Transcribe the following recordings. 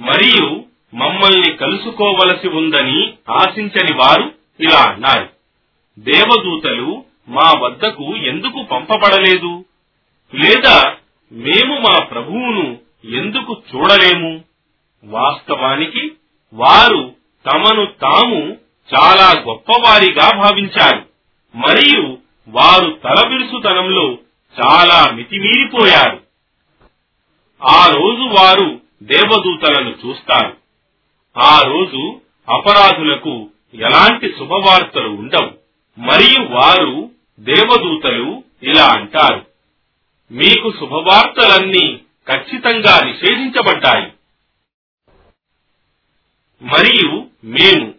మరియు మమ్మల్ని కలుసుకోవలసి ఉందని ఆశించని వారు ఇలా అన్నారు. దేవదూతలు మా వద్దకు ఎందుకు పంపబడలేదు? లేదా మేము మా ప్రభువును ఎందుకు చూడలేము? వాస్తవానికి వారు తమను తాము చాలా గొప్పవారిగా భావించారు. మరియు వారు తలబిరుసుతనంలో చాలా మితిమీరిపోయారు. ఆ రోజు వారు దేవదూతలను చూస్తారు ఆ రోజు అపరాధులకు ఎలాంటి శుభవార్తలు ఉండవు. మరియు వారు దేవదూతలు ఇలా అంటారు. మీకు శుభవార్తలన్నీ ఖచ్చితంగా నిషేధించబడ్డాయి. మరియు మేము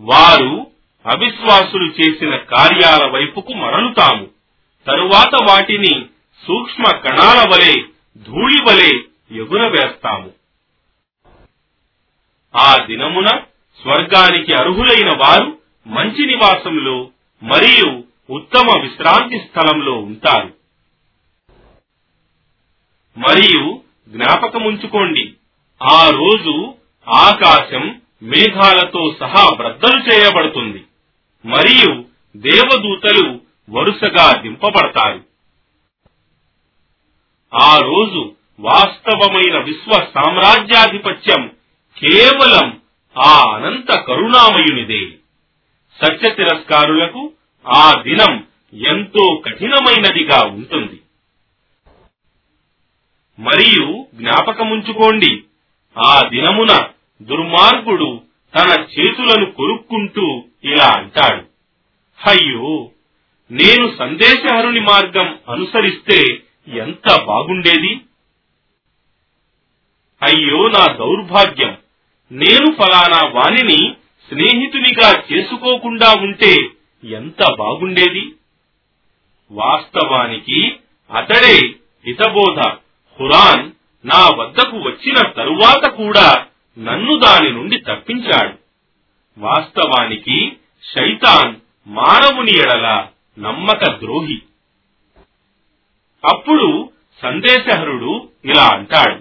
వారు అవిశ్వాసులు చేసిన కార్యాల వైపుకు మరలుతాము. తరువాత వాటిని సూక్ష్మ కణాల వలె ధూళి వలె ఎగురవేస్తాము. ఆ దినమున స్వర్గానికి అర్హులైన వారు మంచి నివాసంలో మరియు ఉత్తమ విశ్రాంతి స్థలంలో ఉంటారు. మరియు జ్ఞాపకముంచుకోండి ఆ రోజు ఆకాశం మేఘాలతో సహా బ్రద్దలు చేయబడుతుంది మరియు దేవదూతలు వరుసగా దింపబడతారు. ఆ రోజు వాస్తవమైన విశ్వ సామ్రాజ్యాధిపత్యం కేవలం ఆ అనంత కరుణామయునిదే. సత్య తిరస్కారులకు ఆ దినం ఎంతో కఠినమైనదిగా ఉంటుంది. మరియు జ్ఞాపకముంచుకోండి ఆ దినమున దుర్మార్గుడు తన చేతులను కొరుక్కుంటూ ఇలా అంటాడు. అయ్యో నేను సందేశహరుని మార్గం అనుసరిస్తే ఎంత బాగుండేది? అయ్యో నా దౌర్భాగ్యం! నేను ఫలానా వాణిని స్నేహితునిగా చేసుకోకుండా ఉంటే ఎంత బాగుండేది? వాస్తవానికి అతడే హితబోధ ఖురాన్ నా వద్దకు వచ్చిన తరువాత కూడా నన్ను దాని నుండి తప్పించాడు. వాస్తవానికి శైతాన్ మానవుని ఎడల నమ్మక ద్రోహి. అప్పుడు సందేశహరుడు ఇలా అంటాడు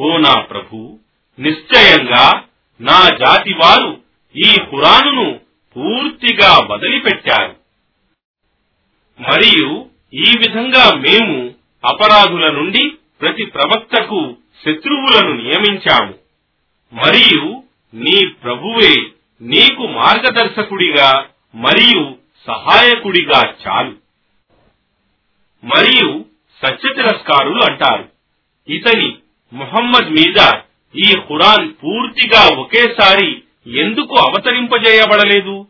ఓ నా ప్రభు నిశ్చయంగా నా జాతి వారు ఈ ఖురానును పూర్తిగా వదిలిపెట్టారు. మరియు ఈ విధంగా మేము అపరాధుల నుండి ప్రతి ప్రవక్తకు శత్రువులను నియమించాము. మరియు నీ ప్రభువే నీకు మార్గదర్శకుడిగా మరియు సహాయకుడిగా చాలు. మరియు సత్య తిరస్కారులు అంటారు. ఇతని ముహమ్మద్ మీద ఈ ఖురాన్ పూర్తిగా ఒకేసారి ఎందుకు అవతరింపజేయబడలేదు?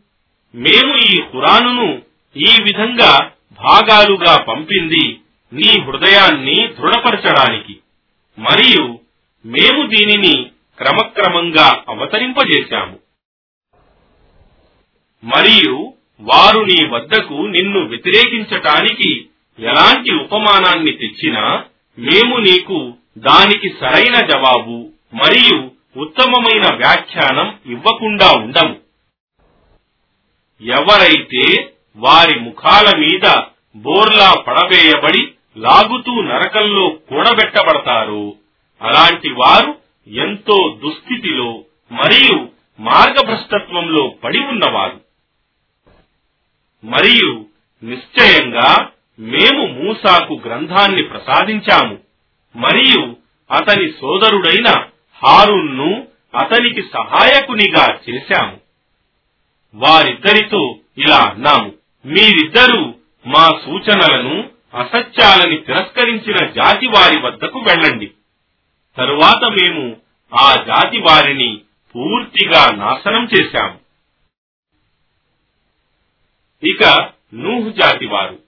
మేము ఈ ఖురానును ఈ విధంగా భాగాలుగా పంపింది నీ హృదయాన్ని దృఢపరచడానికి. మరియు మేము దీనిని క్రమక్రమంగా అవతరింపజేశాము. మరియు వారు నీ వద్దకు నిన్ను వ్యతిరేకించటానికి ఎలాంటి ఉపమానాన్ని తెచ్చినా మేము నీకు దానికి సరైన జవాబు మరియు ఉత్తమమైన వ్యాఖ్యానం ఇవ్వకుండా ఉండము. ఎవరైతే వారి ముఖాల మీద బోర్లా పడవేయబడి లాగుతూ నరకంలో కూడబెట్టబడతారో అలాంటి వారు ఎంతో దుస్థితిలో మరియు మార్గభ్రష్టత్వంలో పడి ఉన్నవారు. మరియు నిశ్చయంగా మేము మూసాకు గ్రంథాన్ని ప్రసాదించాము మరియు అతని సోదరుడైన హారున్ను అతనికి సహాయకునిగా చేశాము. వారిద్దరితో ఇలా అన్నాము మీరిద్దరూ మా సూచనలను అసత్యాలని తిరస్కరించిన జాతి వారి వద్దకు వెళ్ళండి. తరువాత మేము ఆ జాతి వారిని పూర్తిగా నాశనం చేశాము. ఇక నూహు జాతి వారు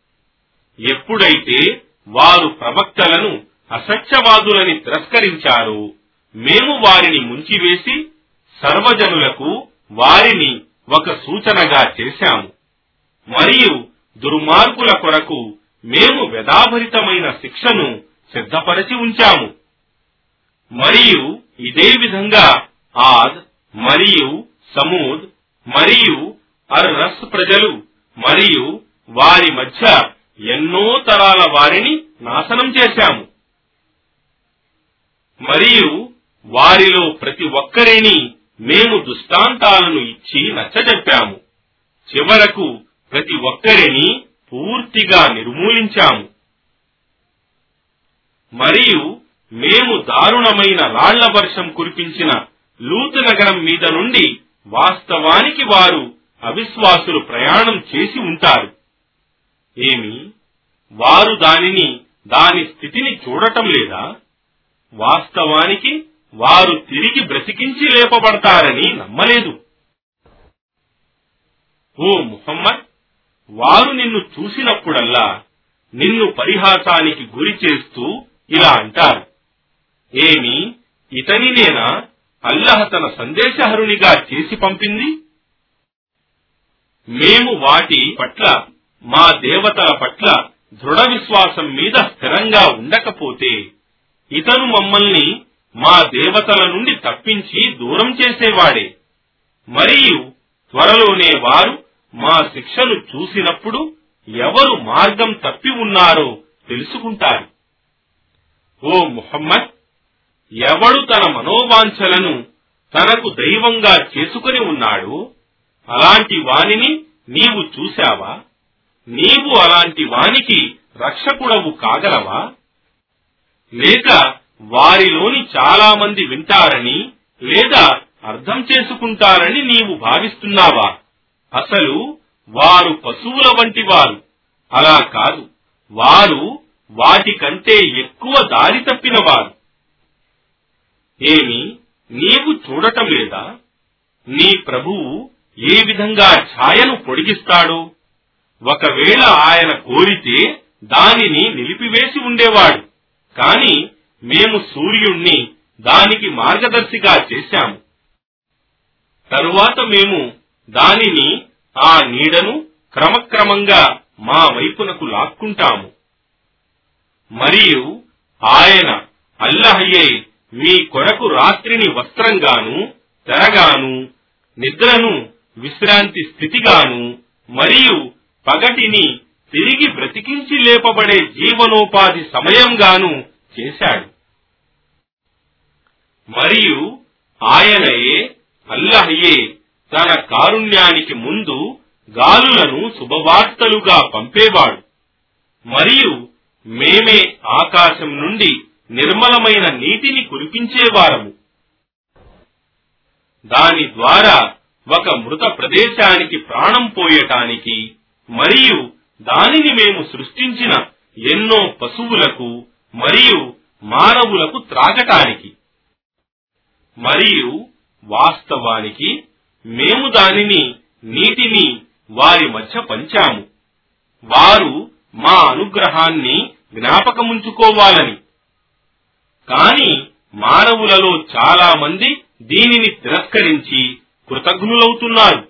ఎప్పుడైతే వారు ప్రవక్తలను అసత్యవాదులని తిరస్కరించారో మేము వారిని ముంచివేసి సర్వజనులకు వారిని ఒక సూచనగా చేశాము. మరియు దుర్మార్గుల కొరకు మేము వ్యధాభరితమైన శిక్షను సిద్ధపరచి ఉంచాము. మరియు ఇదే విధంగా ఆద్ మరియు సమూద్ మరియు అర్రస్ ప్రజలు మరియు వారి మధ్య ఎన్నో తరాల వారిని నాశనం చేశాము. మరియు వారిలో ప్రతి ఒక్కరిని మేము దృష్టాంతాలను ఇచ్చి నచ్చజెప్పాము. చివరకు ప్రతి ఒక్కరిని పూర్తిగా నిర్మూలించాము. మరియు మేము దారుణమైన రాళ్ళ వర్షం కురిపించిన లూతు నగరం మీద నుండి వాస్తవానికి వారు అవిశ్వాసులు ప్రయాణం చేసి ఉంటారు. ఏమి? వారు దానిని దాని స్థితిని చూడటం లేదా? వాస్తవానికి వారు తిరిగి బ్రతికించి లేపబడతారని నమ్మలేదు. ఓ ముహమ్మద్ వారు నిన్ను చూసినప్పుడల్లా నిన్ను పరిహాసానికి గురి చేస్తూ ఇలా అంటారు. ఏమి ఇతనినేనా అల్లహ తన సందేశహరునిగా చేసి పంపింది? మేము వాటి పట్ల మా దేవతల పట్ల దృఢ విశ్వాసం మీద స్థిరంగా ఉండకపోతే ఇతను మమ్మల్ని మా దేవతల నుండి తప్పించి దూరం చేసేవాడే. మరియు త్వరలోనే వారు మా శిక్షను చూసినప్పుడు ఎవరు మార్గం తప్పి ఉన్నారో తెలుసుకుంటారు. ఓ ముహమ్మద్ ఎవడు తన మనోవాంఛలను తనకు దైవంగా చేసుకుని ఉన్నాడు? అలాంటి వానిని నీవు చూశావా? నీవు అలాంటి వానికి రక్షకుడవు కాగలవా? లేక వారిలోని చాలా మంది వింటారని లేదా అర్థం చేసుకుంటారని నీవు భావిస్తున్నావా? అసలు వారు పశువుల వంటి వారు. అలా కాదు. వారు వాటికంటే ఎక్కువ దారి తప్పినవారు. ఏమి నీవు చూడటం లేదా? నీ ప్రభువు ఏ విధంగా ఛాయను పొడిగిస్తాడో? ఒకవేళ ఆయన కోరితే దానిని నిలిపివేసి ఉండేవాడు. కాని మేము సూర్యుణ్ణి దానికి మార్గదర్శిగా చేశాము. తరువాత మేము దానిని ఆ నీడను క్రమక్రమంగా మా వైపునకు లాక్కుంటాము. మరియు ఆయన అల్లహయ్యే మీ కొరకు రాత్రిని వస్త్రంగాను తెరగాను నిద్రను విశ్రాంతి స్థితిగాను మరియు పగటిని తిరిగి బ్రతికించి లేపబడే జీవనోపాధి సమయంగాను చేశాడు. మరియు ఆయనయే అల్లహయే తన కారుణ్యానికి ముందు గాలులను శుభవార్తలుగా పంపేవాడు. మరియు మేమే ఆకాశం నుండి నిర్మలమైన నీటిని కురిపించేవారము. దాని ద్వారా ఒక మృత ప్రదేశానికి ప్రాణం పోయటానికి మరియు దానిని మేము సృష్టించిన ఎన్నో పశువులకు మరియు మానవులకు త్రాగటానికి. మరియు వాస్తవానికి మేము దానిని నీటిని వారి మధ్య పంచాము. వారు మా అనుగ్రహాన్ని జ్ఞాపకముంచుకోవాలని. కాని మానవులలో చాలా మంది దీనిని తిరస్కరించి కృతజ్ఞులవుతున్నారు.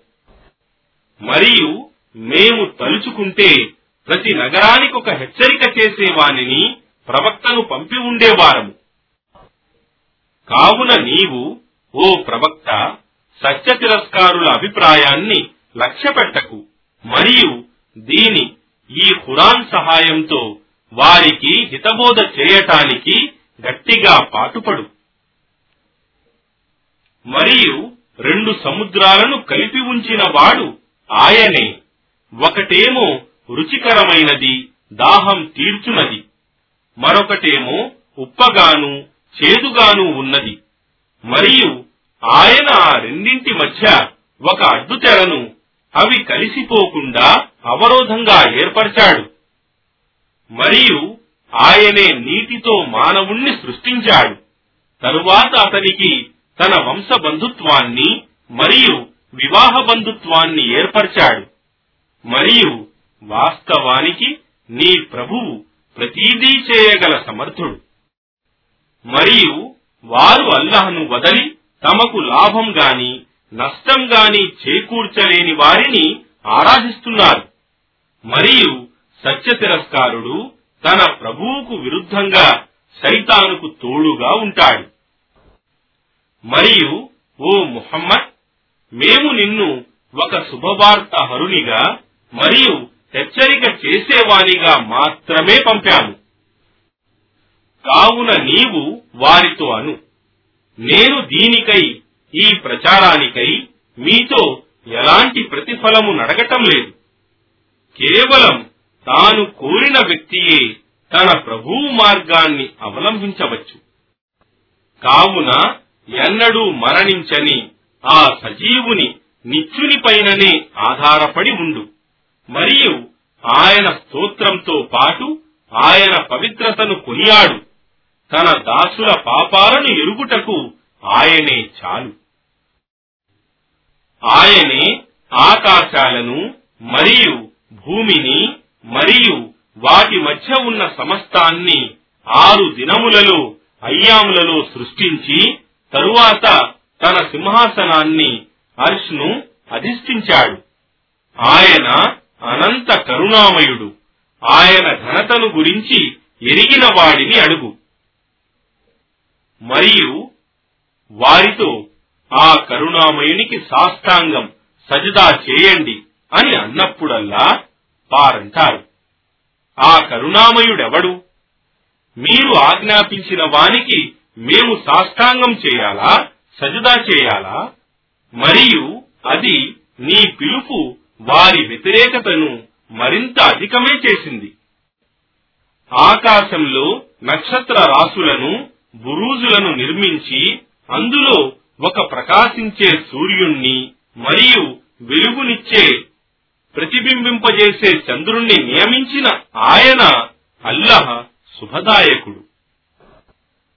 మరియు మేము తలుచుకుంటే ప్రతి నగరానికి ఒక హెచ్చరిక చేసేవానిని ప్రవక్తను పంపి ఉండేవారము. కావున నీవు ఓ ప్రవక్త సత్య తిరస్కారుల అభిప్రాయాన్ని లక్ష్యపెట్టకు మరియు దీని ఈ ఖురాన్ సహాయంతో వారికి హితబోధ చేయటానికి గట్టిగా పాటుపడు. మరియు రెండు సముద్రాలను కలిపి ఉంచిన వాడు ఆయనే. ఒకటేమో రుచికరమైనది దాహం తీర్చునది. మరొకటేమో ఉప్పగాను చేదుగాను ఉన్నది. మరియు ఆయన ఆ రెండింటి మధ్య ఒక అడ్డుతెరను అవి కలిసిపోకుండా అవరోధంగా ఏర్పరిచాడు. మరియు ఆయనే నీటితో మానవుణ్ణి సృష్టించాడు. తరువాత అతనికి తన వంశ బంధుత్వాన్ని మరియు వివాహ బంధుత్వాన్ని ఏర్పరిచాడు. మరియు వాస్తవానికి నీ ప్రభువు ప్రతిదీ చేయగల సమర్థుడు. మరియు వారు అల్లహను వదలి తమకు లాభం గాని నష్టం గాని చేకూర్చలేని వారిని ఆరాధిస్తున్నారు. మరియు సత్య తిరస్కారుడు తన ప్రభువుకు విరుద్ధంగా సైతానుకు తోడుగా ఉంటాడు. మరియు ఓ ముహమ్మద్ మేము నిన్ను ఒక శుభవార్త హరునిగా మరియు హెచ్చరిక చేసేవానిగా మాత్రమే పంపాము. కావున నీవు వారితో అను. నేను దీనికై ఈ ప్రచారానికై మీతో ఎలాంటి ప్రతిఫలము నడగటం లేదు. కేవలం తాను కోరిన వ్యక్తియే తన ప్రభువు మార్గాన్ని అవలంబించవచ్చు. కావున ఎన్నడూ మరణించని ఆ సజీవుని నిత్యునిపైననే ఆధారపడి ఉండు. మరియు ఆయన స్తోత్రంతో పాటు ఆయన పవిత్రతను కొనియాడు. తన దాసుల పాపాలను ఎరుగుటకు ఆయనే చాలు. ఆయనే ఆకాశాలను మరియు భూమిని మరియు వాటి మధ్య ఉన్న సమస్తాన్ని ఆరు దినములలో అయ్యాములలో సృష్టించి తరువాత తన సింహాసనాన్ని అర్ష్ను అధిష్ఠించాడు. ఆయన అనంత కరుణామయుడు. ఆయన ఘనతను గురించి ఎరిగిన వాడిని అడుగు. మరియు వారితో ఆ కరుణామయునికి సాష్టాంగం సజదా చేయండి అని అన్నప్పుడల్లా వారంటారు. ఆ కరుణామయుడెవడు? మీరు ఆజ్ఞాపించిన వానికి మేము సాష్టాంగం చేయాలా? సజదా చేయాలా? మరియు అది నీ పిలుపు వారి వ్యతిరేకతను మరింత అధికమే చేసింది. ఆకాశంలో నక్షత్ర రాసులను బురూజులను నిర్మించి అందులో ఒక ప్రకాశించే సూర్యుణ్ణి మరియు వెలుగునిచ్చే ప్రతిబింబింపజేసే చంద్రుణ్ణి నియమించిన ఆయన అల్లహ శుభదాయకుడు.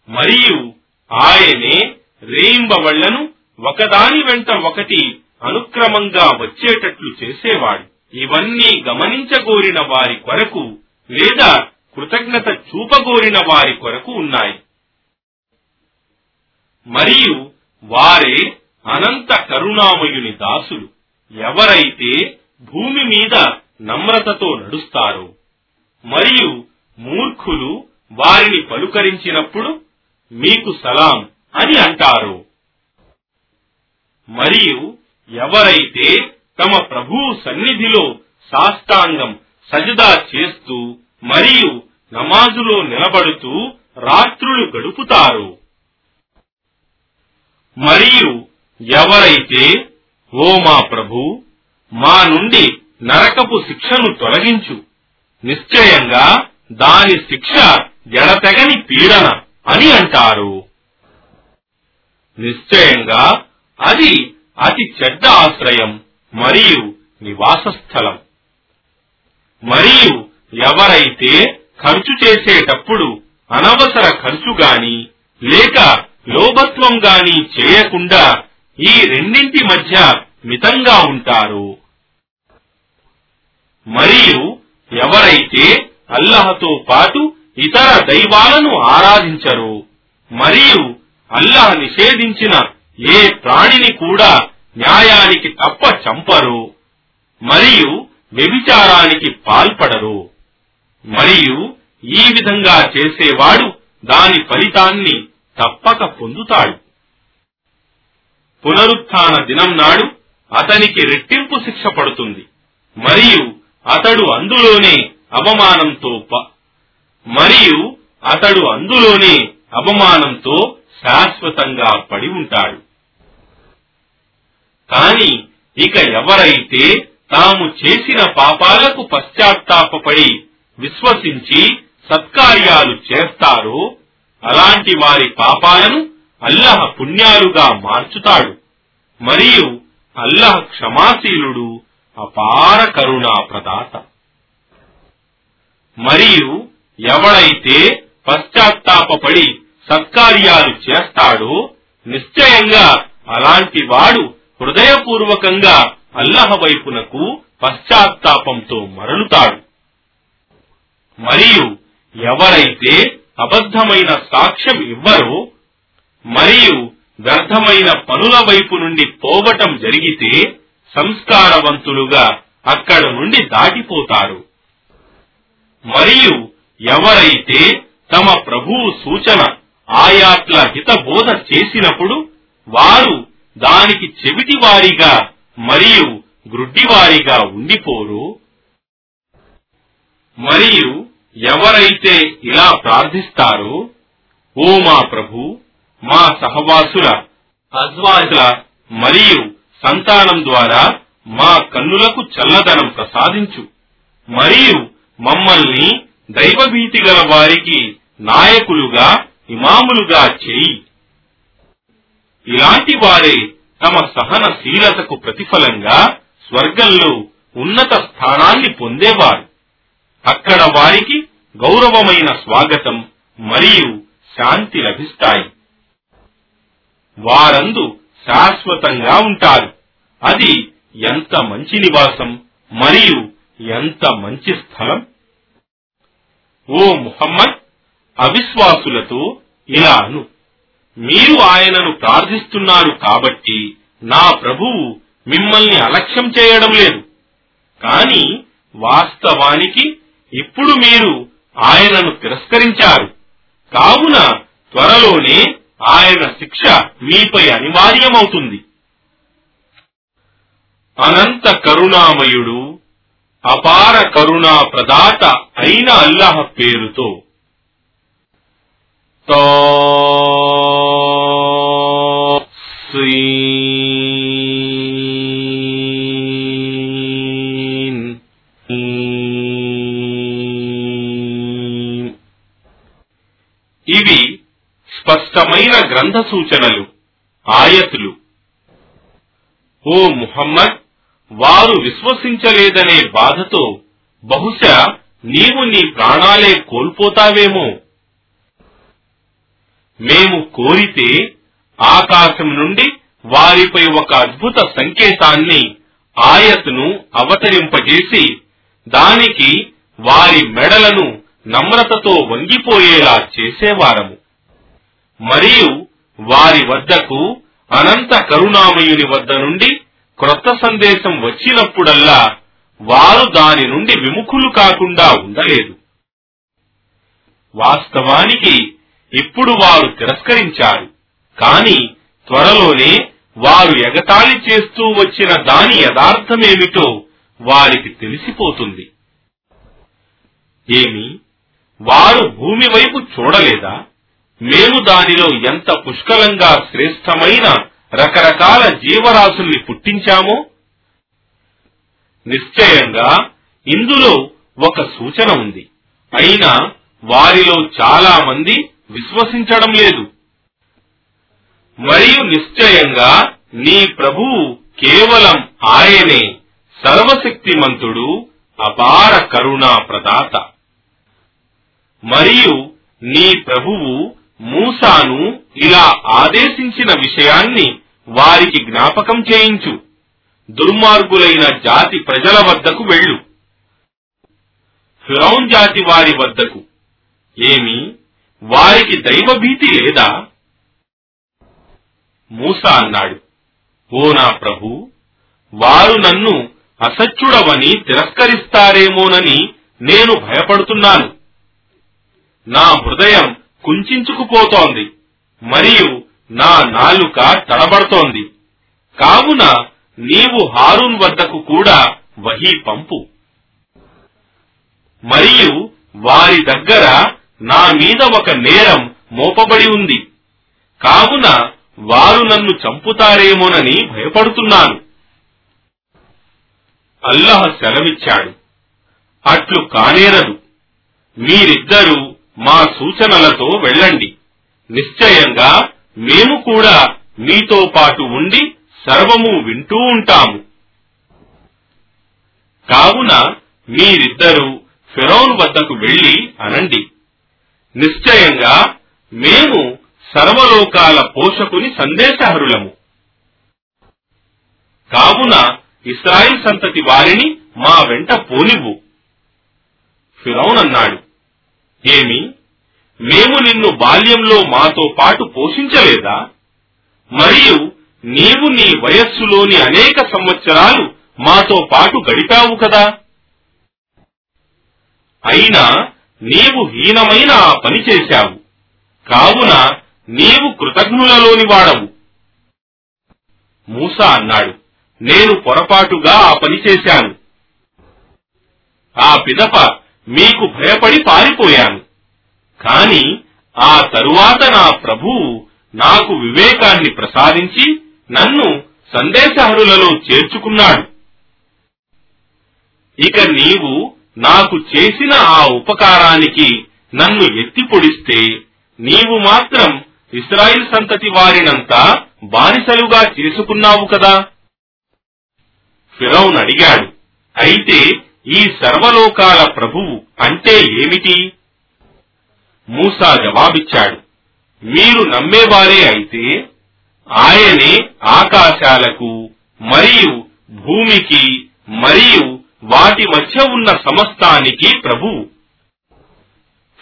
మరియు ఆయనే రేయింబవళ్ళను ఒకదాని వెంట ఒకటి అనుక్రమంగా వచ్చేటట్లు చేసేవాడు. ఇవన్నీ గమనించగోరిన వారి కొరకు లేదా కృతజ్ఞత చూపగోరిన వారి కొరకు ఉన్నాయి. మరియు వారే అనంత కరుణామయుని దాసులు. ఎవరైతే భూమి మీద నమ్రతతో నడుస్తారో మరియు మూర్ఖులు వారిని పలుకరించినప్పుడు మీకు సలాం అని అంటారు. మరియు ఎవరైతే తమ ప్రభువు సన్నిధిలో సాష్టాంగం సజదా చేస్తూ మరియు నమాజులో నిలబడుతూ రాత్రులు గడుపుతారు మరియు ఎవరైతే ఓ మా ప్రభు మా నుండి నరకపు శిక్షను తొలగించు. నిశ్చయంగా దాని శిక్ష ఎడతెగని పీడన అని అంటారు. నిశ్చయంగా అది అతి చెడ్డ ఆశ్రయం మరియు నివాస స్థలం మరియు ఎవరైతే ఖర్చు చేసేటప్పుడు అనవసర ఖర్చు గాని లేక లోభత్వం గాని చేయకుండా ఈ రెండింటి మధ్య మితంగా ఉంటారు. మరియు ఎవరైతే అల్లహతో పాటు ఇతర దైవాలను ఆరాధించరు మరియు అల్లాహ్ నిషేధించిన ఏ ప్రాణిని కూడా న్యాయానికి తప్ప చంపరు మరియు వ్యభిచారానికి పాల్పడరు. మరియు ఈ విధంగా చేసేవాడు దాని ఫలితాన్ని తప్పక పొందుతాడు. పునరుత్న దినం నాడు అతనికి రెట్టింపు శిక్ష పడుతుంది. మరియు అతడు అందులోనే అవమానంతో మరియు అతడు అందులోనే అవమానంతో శాశ్వతంగా పడి ఉంటాడు. కాని ఇక ఎవరైతే తాము చేసిన పాపాలకు పశ్చాత్తాపడి విశ్వసించి సత్కార్యాలు చేస్తారో అలాంటి వారి పాపాలను అల్లహ పుణ్యాలుగా మార్చుతాడు. మరియు అల్లహ క్షమాశీలుడు అపార కరుణా ప్రదాత మరియు ఎవడైతే పశ్చాత్తాపడి సత్కార్యాలు చేస్తాడో నిశ్చయంగా అలాంటి వాడు హృదయపూర్వకంగా అల్లహ వైపునకు పశ్చాత్తాపంతో మరలుతాడు. మరియు ఎవరైతే అబద్ధమైన సాక్ష్యం ఇవ్వరో మరియు వ్యర్థమైన పనుల వైపు నుండి పోవటం జరిగితే సంస్కారవంతులుగా అక్కడ నుండి దాటిపోతారు. మరియు ఎవరైతే తమ ప్రభువు సూచన ఆయాట్ల హితబోధ చేసినప్పుడు వారు దానికి చెవిటివారిగా మరియు గ్రుడ్డివారిగా ఉండిపోరు మరియు ఎవరైతే ఇలా ప్రార్థిస్తారో ఓ మా ప్రభు మా సహవాసుల అజ్వాజుల మరియు సంతానం ద్వారా మా కన్నులకు చల్లదనం ప్రసాదించు. మరియు మమ్మల్ని దైవభీతి గల వారికి నాయకులుగా ఇమాములుగా చేయి. ఇలాంటి వారే తమ సహనశీలతకు ప్రతిఫలంగా స్వర్గంలో ఉన్నత స్థానాన్ని పొందేవారు. అక్కడ వారికి గౌరవమైన స్వాగతం మరియు శాంతి లభిస్తాయి. వారందు శాశ్వతంగా ఉంటారు. అది ఎంత మంచి నివాసం మరియు ఎంత మంచి స్థలం? ఓ ముహమ్మద్ అవిశ్వాసులతో ఇలా అను. మీరు ఆయనను ప్రార్థిస్తున్నారు కాబట్టి నా ప్రభువు మిమ్మల్ని అలక్ష్యం చేయడం లేదు. కాని వాస్తవానికి ఇప్పుడు మీరు ఆయనను తిరస్కరించారు. కావున త్వరలోనే ఆయన శిక్ష మీపై అనివార్యమవుతుంది. అనంత కరుణామయుడు అపార కరుణా ప్రదాత అయిన అల్లాహ్ పేరుతో తో గ్రంథ సూచనలు ఆయతులు. ఓ ముహమ్మద్ వారు విశ్వసించలేదనే బాధతో బహుశా నీవు నీ ప్రాణాలే కోల్పోతావేమో. మేము కోరితే ఆకాశం నుండి వారిపై ఒక అద్భుత సంకేతాన్ని ఆయత్ను అవతరింపజేసి దానికి వారి మెడలను నమ్రతతో వంగిపోయేలా చేసేవారము. మరియు వారి వద్దకు అనంత కరుణామయుని వద్ద నుండి క్రొత్త సందేశం వచ్చినప్పుడల్లా వారు దాని నుండి విముఖులు కాకుండా ఉండలేదు. వాస్తవానికి ఇప్పుడు వారు తిరస్కరించారు కాని త్వరలోనే వారు ఎగతాళి చేస్తూ వచ్చిన దాని యథార్థమేమిటో వారికి తెలిసిపోతుంది. ఏమి? వారు భూమి వైపు చూడలేదా? మేము దానిలో ఎంత పుష్కలంగా శ్రేష్టమైన రకరకాల జీవరాశుల్ని పుట్టించామో? నిశ్చయంగా ఇందులో ఒక సూచన ఉంది. అయినా వారిలో చాలా మంది విశ్వసించడం లేదు. మరియు నిశ్చయంగా నీ ప్రభువు కేవలం ఆయనే సర్వశక్తిమంతుడు అపార కరుణా ప్రదాత మరియు నీ ప్రభువు మూసాను ఇలా ఆదేశించిన విషయాన్ని వారికి జ్ఞాపకం చేయించు. దుర్మార్గులైన జాతి ప్రజల వద్దకు వెళ్ళు. ఫిరౌన్ జాతి వారి వద్దకు. ఏమి? వారికి దైవభీతి లేదా? మూసా అన్నాడు. ఓ నా ప్రభు వారు నన్ను అసత్యుడవని తిరస్కరిస్తారేమోనని నేను భయపడుతున్నాను. నా హృదయం కుంచుకుపోతోంది మరియు నా నాలుక తడబడుతోంది. కావున నీవు హారూన్ వద్దకు కూడా వహీ పంపు. మరియు వారి దగ్గర నా మీద ఒక నేరం మోపబడి ఉంది. కావున వారు నన్ను చంపుతారేమోనని భయపడుతున్నాను. అల్లహ సెలవిచ్చాడు. అట్లు కానేరదు. మీరిద్దరూ మా సూచనలతో వెళ్ళండి. నిశ్చయంగా మేము కూడా మీతో పాటు ఉండి సర్వము వింటూ ఉంటాము. కావున మీరిద్దరూ ఫిరౌన్ వద్దకు వెళ్ళి అనండి. నిశ్చయంగా మేము సర్వలోకాల పోషకుని సందేశహరులము. కావున ఇస్రాయిల్ సంతతి వారిని మా వెంట పోనివ్వు. ఫిరౌన్ అన్నాడు ఏమి? మేము నిన్ను బాల్యంలో మాతో పాటు పోషించలేదా? మరియు నీవు నీ వయస్సులోని అనేక సంవత్సరాలు మాతో పాటు గడిపావు కదా? అయినా నీవు హీనమైన ఆ పని చేశావు. కావున నీవు కృతజ్ఞులలోని వాడవు. మూసా అన్నాడు. నేను పొరపాటుగా ఆ పని చేశాను. ఆ పిదప మీకు భయపడి పారిపోయాను. కాని ఆ తరువాత నా ప్రభువు నాకు వివేకాన్ని ప్రసాదించి నన్ను సందేశహరులలో చేర్చుకున్నాడు. ఇక నీవు నాకు చేసిన ఆ ఉపకారానికి నన్ను ఎత్తి పొడిస్తే నీవు మాత్రం ఇస్రాయిల్ సంతతి వారినంతా బానిసలుగా చేసుకున్నావు కదా? ఫిరౌన్ అడిగాడు. అయితే ఈ సర్వలోకాల ప్రభువు అంటే ఏమిటి? మూసా జవాబిచ్చాడు మీరు నమ్మేవారే అయితే ఆయనే ఆకాశాలకు మరియు భూమికి మరియు వాటి మధ్య ఉన్న సమస్తానికి ప్రభువు.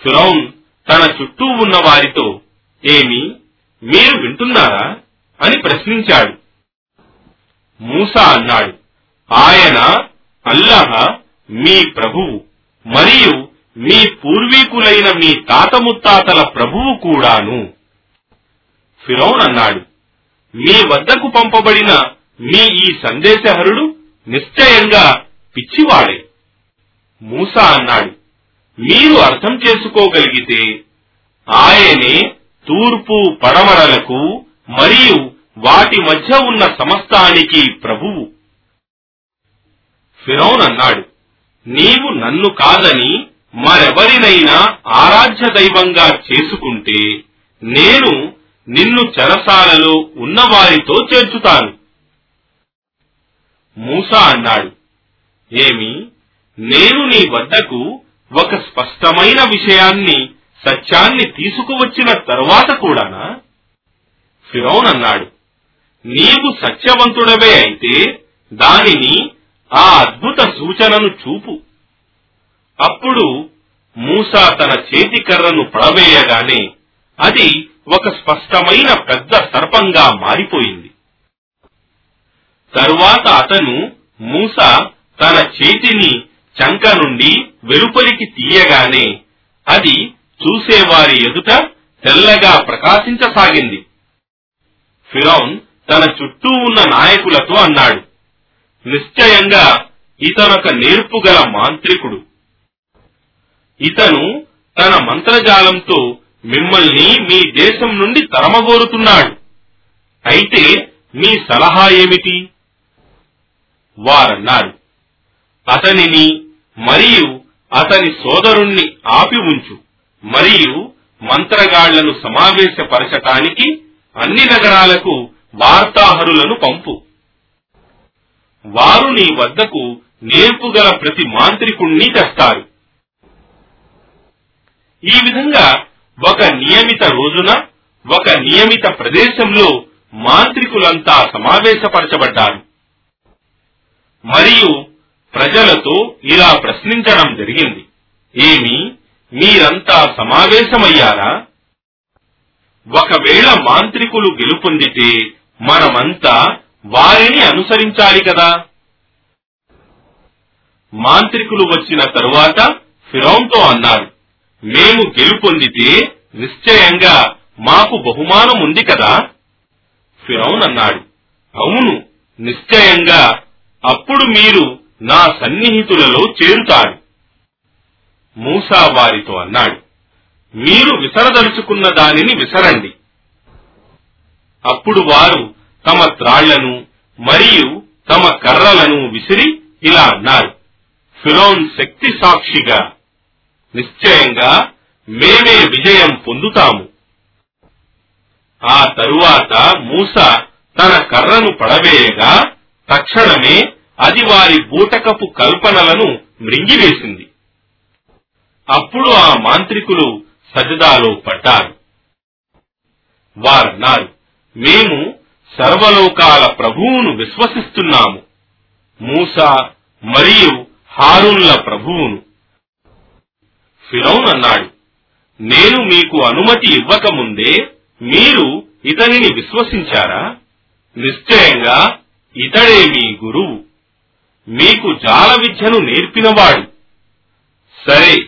ఫిరౌన్ తన చుట్టూ ఉన్న వారితో ఏమి మీరు వింటున్నారా? అని ప్రశ్నించాడు. మూసా అన్నాడు ఆయన అల్లహ మీ ప్రభువు మరియు మీ పూర్వీకులైన మీ తాత ముత్తాతల ప్రభువు కూడాను. ఫిరౌన్ అన్నాడు మీ వద్దకు పంపబడిన మీ ఈ సందేశహరుడు నిశ్చయంగా పిచ్చివాడే. మూసా అన్నాడు మీరు అర్థం చేసుకోగలిగితే ఆయనే తూర్పు పడమరలకు మరియు వాటి మధ్య ఉన్న సమస్తానికి ప్రభువు. ఫిరౌన్ అన్నాడు నీవు నన్ను కాదని మరెవరినైనా ఆరాధ్య దైవంగా చేసుకుంటే నేను నిన్ను చెరసాలలో ఉన్నవారితో చేర్చుతాను. మూసా అన్నాడు. ఏమి? నేను నీ వద్దకు ఒక స్పష్టమైన విషయాన్ని సత్యాన్ని తీసుకువచ్చిన తరువాత కూడానా? ఫిరౌన్ అన్నాడు. నీవు సత్యవంతుడవే అయితే దానిని ఆ అద్భుత సూచనను చూపు. అప్పుడు మూసా తన చేతి కర్రను పడవేయగానే అది ఒక స్పష్టమైన పెద్ద సర్పంగా మారిపోయింది. తరువాత అతను మూస తన చేతిని చంక నుండి వెలుపలికి తీయగానే అది చూసేవారి ఎదుట తెల్లగా ప్రకాశించసాగింది. ఫిరౌన్ తన చుట్టూ ఉన్న నాయకులతో అన్నాడు నిశ్చయంగా ఇతనొక నేర్పుగల మాంత్రికుడు. ఇతను తన మంత్రజాలంతో మిమ్మల్ని మీ దేశం నుండి తరమగోరుతున్నాడు. అయితే మీ సలహా ఏమిటి? వారన్నారు. అతనిని మరియు అతని సోదరుణ్ణి ఆపి ఉంచు. మరియు మంత్రగాళ్ళను సమావేశపరచటానికి అన్ని నగరాలకు వార్తాహరులను పంపు. వారు నీ వద్దకు నేర్పుగల ప్రతి మాంత్రికుణ్ణి తెస్తారు. ఈ విధంగా ఒక నియమిత రోజున ఒక నియమిత ప్రదేశంలో మాంత్రికులంతా సమావేశపరచబడ్డారు. మరియు ప్రజలతో ఇలా ప్రశ్నించడం జరిగింది. ఏమి మీరంతా సమావేశమయ్యారా? ఒకవేళ మాంత్రికులు గెలుపొందితే మనమంతా వారిని అనుసరించాలి కదా. మాంత్రికులు వచ్చిన తరువాత ఫిరౌన్తో అన్నారు మేము గెలుపొందితే నిశ్చయంగా మాకు బహుమానం ఉంది కదా? ఫిరౌన్ అన్నాడు అవును నిశ్చయంగా అప్పుడు మీరు నా సన్నిహితులలో చేరుతారు. మూసా వారితో అన్నాడు మీరు విసరదలుచుకున్న దానిని విసరండి. అప్పుడు వారు తమ త్రాళ్ళను మరియు తమ కర్రలను విసిరి ఇలా అన్నారు. ఫిరోన్ శక్తి సాక్షిగా నిశ్చయంగా మేమే విజయం పొందుతాము. ఆ తరువాత మూస తన కర్రను పడవేయగా తక్షణమే అది వారి బూటకపు కల్పనలను మృంగివేసింది. అప్పుడు ఆ మాంత్రికులు సజదాలో పడ్డారు. వారన్నారు మేము సర్వలోకాల ప్రభువును విశ్వసిస్తున్నాము. మూస మరియు హారూన్ల ప్రభువును. ఫిరౌన్ అన్నాడు నేను మీకు అనుమతి ఇవ్వకముందే మీరు ఇతనిని విశ్వసించారా? నిశ్చయంగా ఇతడే మీ గురువు. మీకు జాల విద్యను నేర్పినవాడు. సరే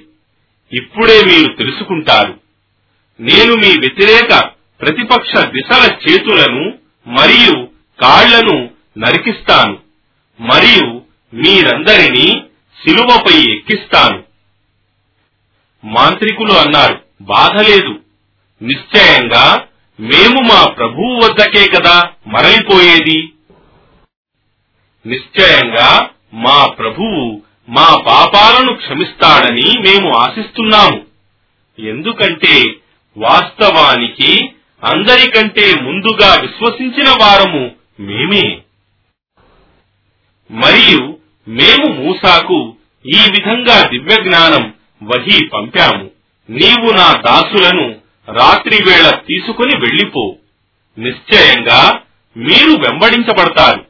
ఇప్పుడే మీరు తెలుసుకుంటారు. నేను మీ వ్యతిరేక ప్రతిపక్ష దిశల చేతులను మరియు కాళ్ళను నరికిస్తాను మరియు మీరందరినీ శిలువపై ఎక్కిస్తాను. మాంత్రికులు అన్నారు బాధ లేదు. నిశ్చయంగా మేము మా ప్రభువు వద్దకే కదా మరలిపోయేది? నిశ్చయంగా మా ప్రభువు మా పాపాలను క్షమిస్తాడని మేము ఆశిస్తున్నాము. ఎందుకంటే వాస్తవానికి అందరికంటే ముందుగా విశ్వసించిన వారము మేమే. మరియు మేము మూసాకు ఈ విధంగా దివ్య జ్ఞానం వహి పంపాము. నీవు నా దాసులను రాత్రి వేళ తీసుకుని వెళ్ళిపో. నిశ్చయంగా మీరు వెంబడించబడతారు.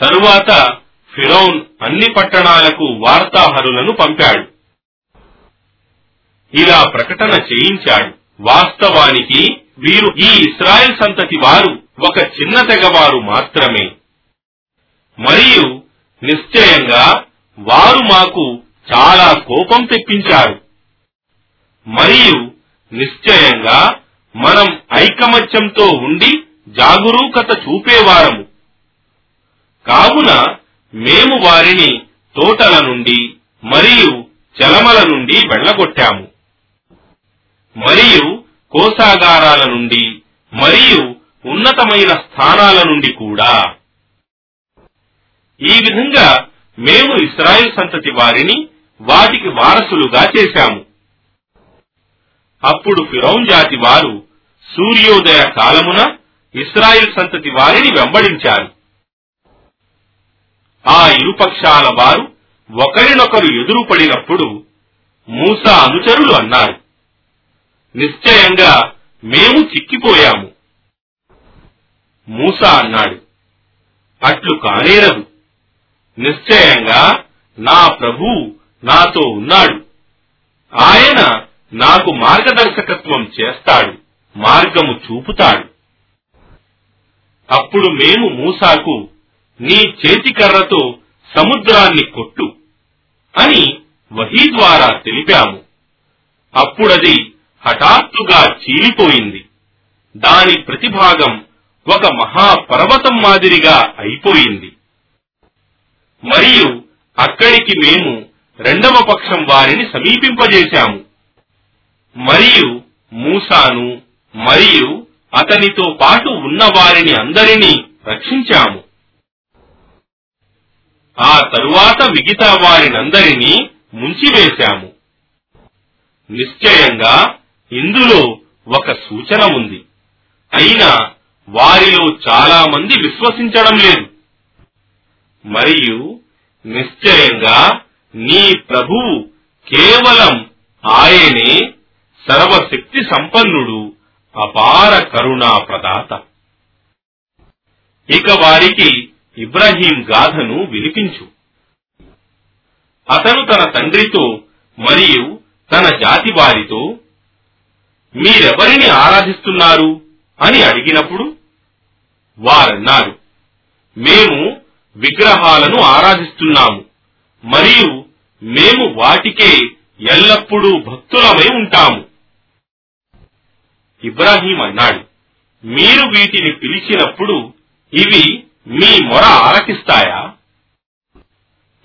తరువాత ఫిరౌన్ అన్ని పట్టణాలకు వార్తాహరులను పంపాడు. ఇలా ప్రకటన చేయించాడు. వాస్తవానికి వీరు ఈ ఇస్రాయల్ సంతతి వారు ఒక చిన్న తెగవారు మాత్రమే. మరియు నిశ్చయంగా వారు మాకు చాలా కోపం తెప్పించారు. మరియు నిశ్చయంగా మనం ఐకమత్యంతో ఉండి జాగరూకత చూపేవారము. కావున మేము వారిని తోటల నుండి మరియు చలమల నుండి వెళ్ళగొట్టాము. మరియు కోసాగారాల నుండి మరియు ఉన్నతమైన స్థానాల నుండి కూడా. ఈ విధంగా మేము ఇస్రాయిల్ సంతతి వారిని వాటికి వారసులుగా చేశాము. అప్పుడు ఫిరౌన్ జాతి వారు సూర్యోదయ కాలమున ఇస్రాయిల్ సంతతి వారిని వెంబడించారు. ఆ ఇరుపక్షాల వారు ఒకరినొకరు ఎదురుపడినప్పుడు మూసా అనుచరులు అన్నారు నిశ్చయంగా మేము చిక్కిపోయాము. మూసా అన్నాడు అట్లు కానేరదు. నిశ్చయంగా నా ప్రభు నాతో ఉన్నాడు. ఆయన నాకు మార్గదర్శకత్వం చేస్తాడు మార్గము చూపుతాడు. అప్పుడు మేము మూసాకు నీ చేతికర్రతో సముద్రాన్ని కొట్టు అని వహీ ద్వారా తెలిపాము. అప్పుడది హఠాత్తుగా చీలిపోయింది. దాని ప్రతిభాగం ఒక మహాపర్వతం మాదిరిగా అయిపోయింది. మరియు అక్కడికి మేము రెండవ పక్షం వారిని సమీపింపజేశాము. మరియు మూసాను మరియు అతనితో పాటు ఉన్న వారిని అందరినీ రక్షించాము. ఆ తరువాత మిగతా వారినందరినీ ముంచివేశాము. నిశ్చయంగా ఇందులో ఒక సూచన ఉంది. అయినా వారిలో చాలా మంది విశ్వసించడం లేదు. మరియు నిశ్చయంగా నీ ప్రభువు కేవలం ఆయనే సర్వశక్తి సంపన్నుడు అపార కరుణా ప్రదాత. ఇక వారికి ఇబ్రహీం గాథను వినిపించు. అతను తన తండ్రితో మరియు తన జాతి వారితో మీరెవరిని ఆరాధిస్తున్నారు అని అడిగినప్పుడు వారన్నారు మేము విగ్రహాలను ఆరాధిస్తున్నాము మరియు మేము వాటికే ఎల్లప్పుడూ భక్తులమై ఉంటాము. ఇబ్రాహీం అన్నాడు మీరు వీటిని పిలిచినప్పుడు ఇవి మీ మొర ఆలకిస్తాయా?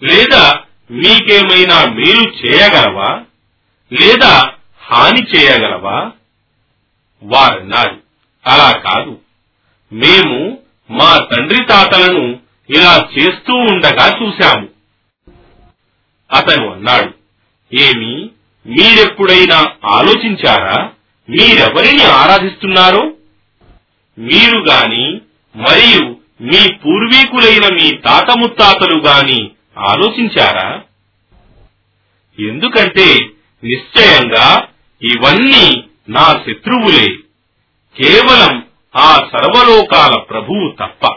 లేదా మీకేమైనా మేలు చేయగలవా? లేదా హాని చేయగలవా? వారన్నారు అలా కాదు. మేము మా తండ్రి తాతలను ఇలా చేస్తూ ఉండగా చూశాము. అతను అన్నాడు ఏమి? మీరెప్పుడైనా ఆలోచించారా? మీరెవరిని ఆరాధిస్తున్నారో? మీరు గాని మరియు మీ పూర్వీకులైన మీ తాత ముత్తాతలు గాని ఆలోచించారా? ఎందుకంటే నిశ్చయంగా ఇవన్నీ నా శత్రువులే. కేవలం ఆ సర్వలోకాల ప్రభువు తప్ప.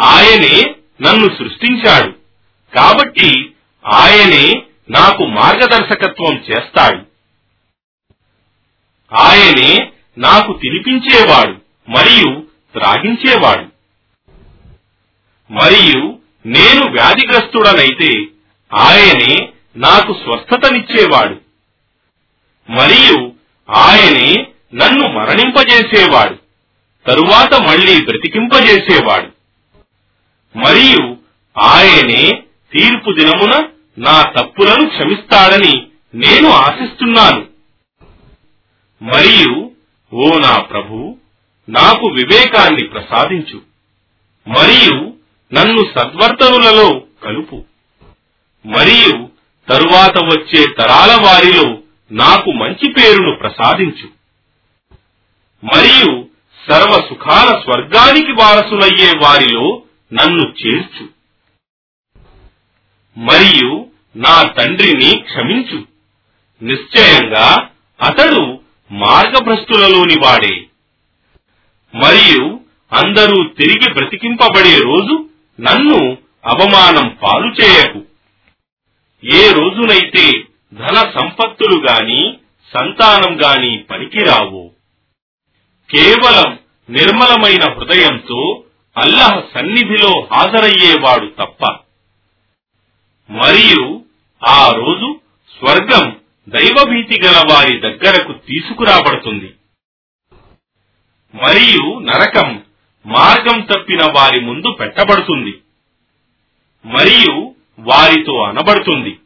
ఆయనే నన్ను సృష్టించాడు. కాబట్టి ఆయనే నాకు మార్గదర్శకత్వం చేస్తాడు. ఆయనే నాకు తినిపించేవాడు మరియు త్రాగించేవాడు. మరియు నేను వ్యాధిగ్రస్తుడనైతే ఆయనే నాకు స్వస్థతనిచ్చేవాడు. మరియు ఆయనే నన్ను మరణింపజేసేవాడు. తరువాత మళ్ళీ బ్రతికింపజేసేవాడు. మరియు ఆయనే తీర్పు దినమున నా తప్పులను క్షమిస్తాడని నేను ఆశిస్తున్నాను. మరియు ఓ నా ప్రభు నాకు వివేకాన్ని ప్రసాదించు. మరియు నన్ను సద్వర్తనులలో కలుపు. మరియు తరువాత వచ్చే తరాల వారిలో నాకు మంచి పేరును ప్రసాదించు. మరియు సర్వ సుఖాల స్వర్గానికి వారసులయ్యే వారిలో నన్ను చేర్చు. మరియు నా తండ్రిని క్షమించు. నిశ్చయంగా అతడు మార్గభ్రష్టులలోని వాడే. మరియు అందరూ తిరిగి బ్రతికింపబడే రోజు నన్ను అవమానం పాలు చేయకు. ఏ రోజునైతే ధన సంపత్తులు గాని సంతానం గాని పనికిరావు. కేవలం నిర్మలమైన హృదయంతో అల్లహ సన్నిధిలో హాజరయ్యేవాడు తప్ప. మరియు ఆ రోజు స్వర్గం దైవభీతి గల వారి దగ్గరకు తీసుకురాబడుతుంది. మరియు నరకం మార్గం తప్పిన వారి ముందు పెట్టబడుతుంది. మరియు వారితో అనబడుతుంది.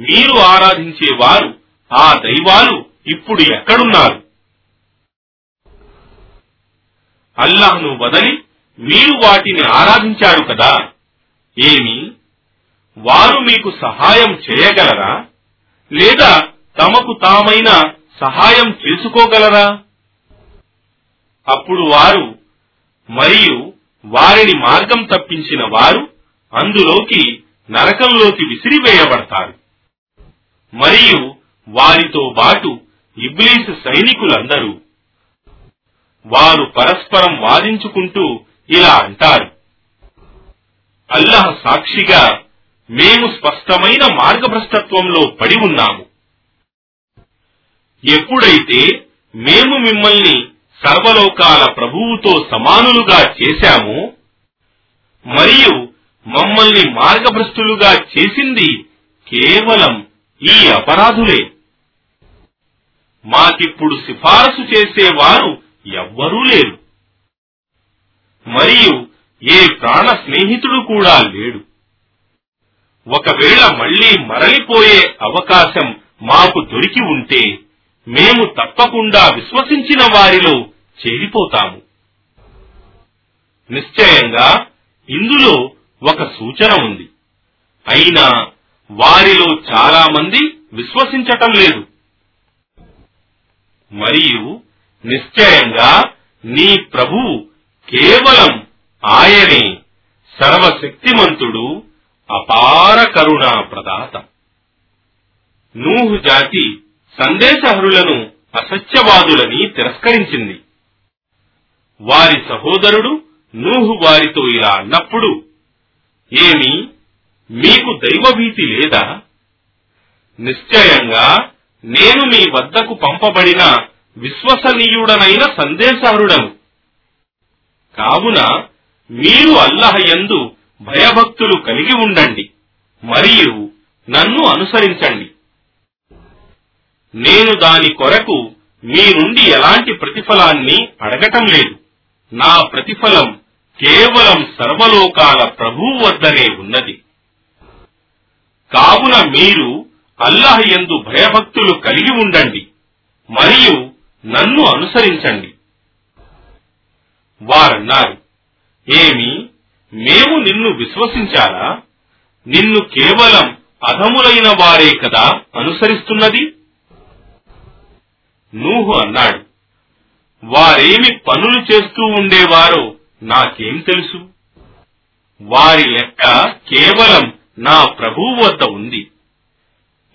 మీరు ఆరాధించే వారు ఆ దైవాలు ఇప్పుడు ఎక్కడున్నారు? అల్లాహ్ను వదలి మీరు వాటిని ఆరాధించారు కదా? ఏమి? వారు మీకు సహాయం చేయగలరా? లేదా తమకు తామైన సహాయం చేసుకోగలరా? అప్పుడు వారు మరియు వారిని మార్గం తప్పించిన వారు అందులోకి నరకంలోకి విసిరివేయబడతారు. మరియు వారితో బాటు ఇబ్లీసు సైనికులందరూ. వారు పరస్పరం వాదించుకుంటూ ఇలా అంటారు. అల్లహ సాక్షిగా మేము స్పష్టమైన మార్గభ్రష్టత్వంలో పడి ఉన్నాము. ఎప్పుడైతే మేము మిమ్మల్ని సర్వలోకాల ప్రభువుతో సమానులుగా చేశాము మరియు మమ్మల్ని మార్గభ్రష్టులుగా చేసింది కేవలం ఈ అపరాధులే. మాకిప్పుడు సిఫారసు చేసేవారు ఎవ్వరూ లేరు. మరియు ఏ ప్రాణ స్నేహితుడు కూడా లేడు. ఒకవేళ మళ్ళీ మరలిపోయే అవకాశం మాకు దొరికి ఉంటే మేము తప్పకుండా విశ్వసించిన వారిలో చేరిపోతాము. నిశ్చయంగా ఇందులో ఒక సూచన ఉంది. అయినా వారిలో చాలా మంది విశ్వసించటం లేదు. మరియు నిశ్చయంగా నీ ప్రభువు కేవలం ఆయనే సర్వశక్తిమంతుడు అపార కరుణా ప్రదాత. నూహు జాతి సందేశహరులను అసత్యవాదులని తిరస్కరించింది. వారి సహోదరుడు నూహు వారితో ఇలా అన్నప్పుడు ఏమి మీకు దైవభీతి లేదా? నిశ్చయంగా నేను మీ వద్దకు పంపబడిన విశ్వసనీయుడనైన సందేశారుడను. కావున మీరు అల్లహ యందు భయభక్తులు కలిగి ఉండండి మరియు నన్ను అనుసరించండి. నేను దాని కొరకు మీ నుండి ఎలాంటి ప్రతిఫలాన్ని అడగటం లేదు. నా ప్రతిఫలం కేవలం సర్వలోకాల ప్రభువు వద్దనే ఉన్నది. కావున మీరు అల్లాహ్ యందు భయభక్తులు కలిగి ఉండండి మరియు నన్ను అనుసరించండి. వారన్నారు ఏమి మేము నిన్ను విశ్వసించాలా? నిన్ను కేవలం అధములైన వారే కదా అనుసరిస్తున్నది? నూహు అన్నాడు వారేమి పనులు చేస్తూ ఉండేవారో నాకేం తెలుసు? వారి లెక్క కేవలం నా ప్రభువు వద్ద ఉంది.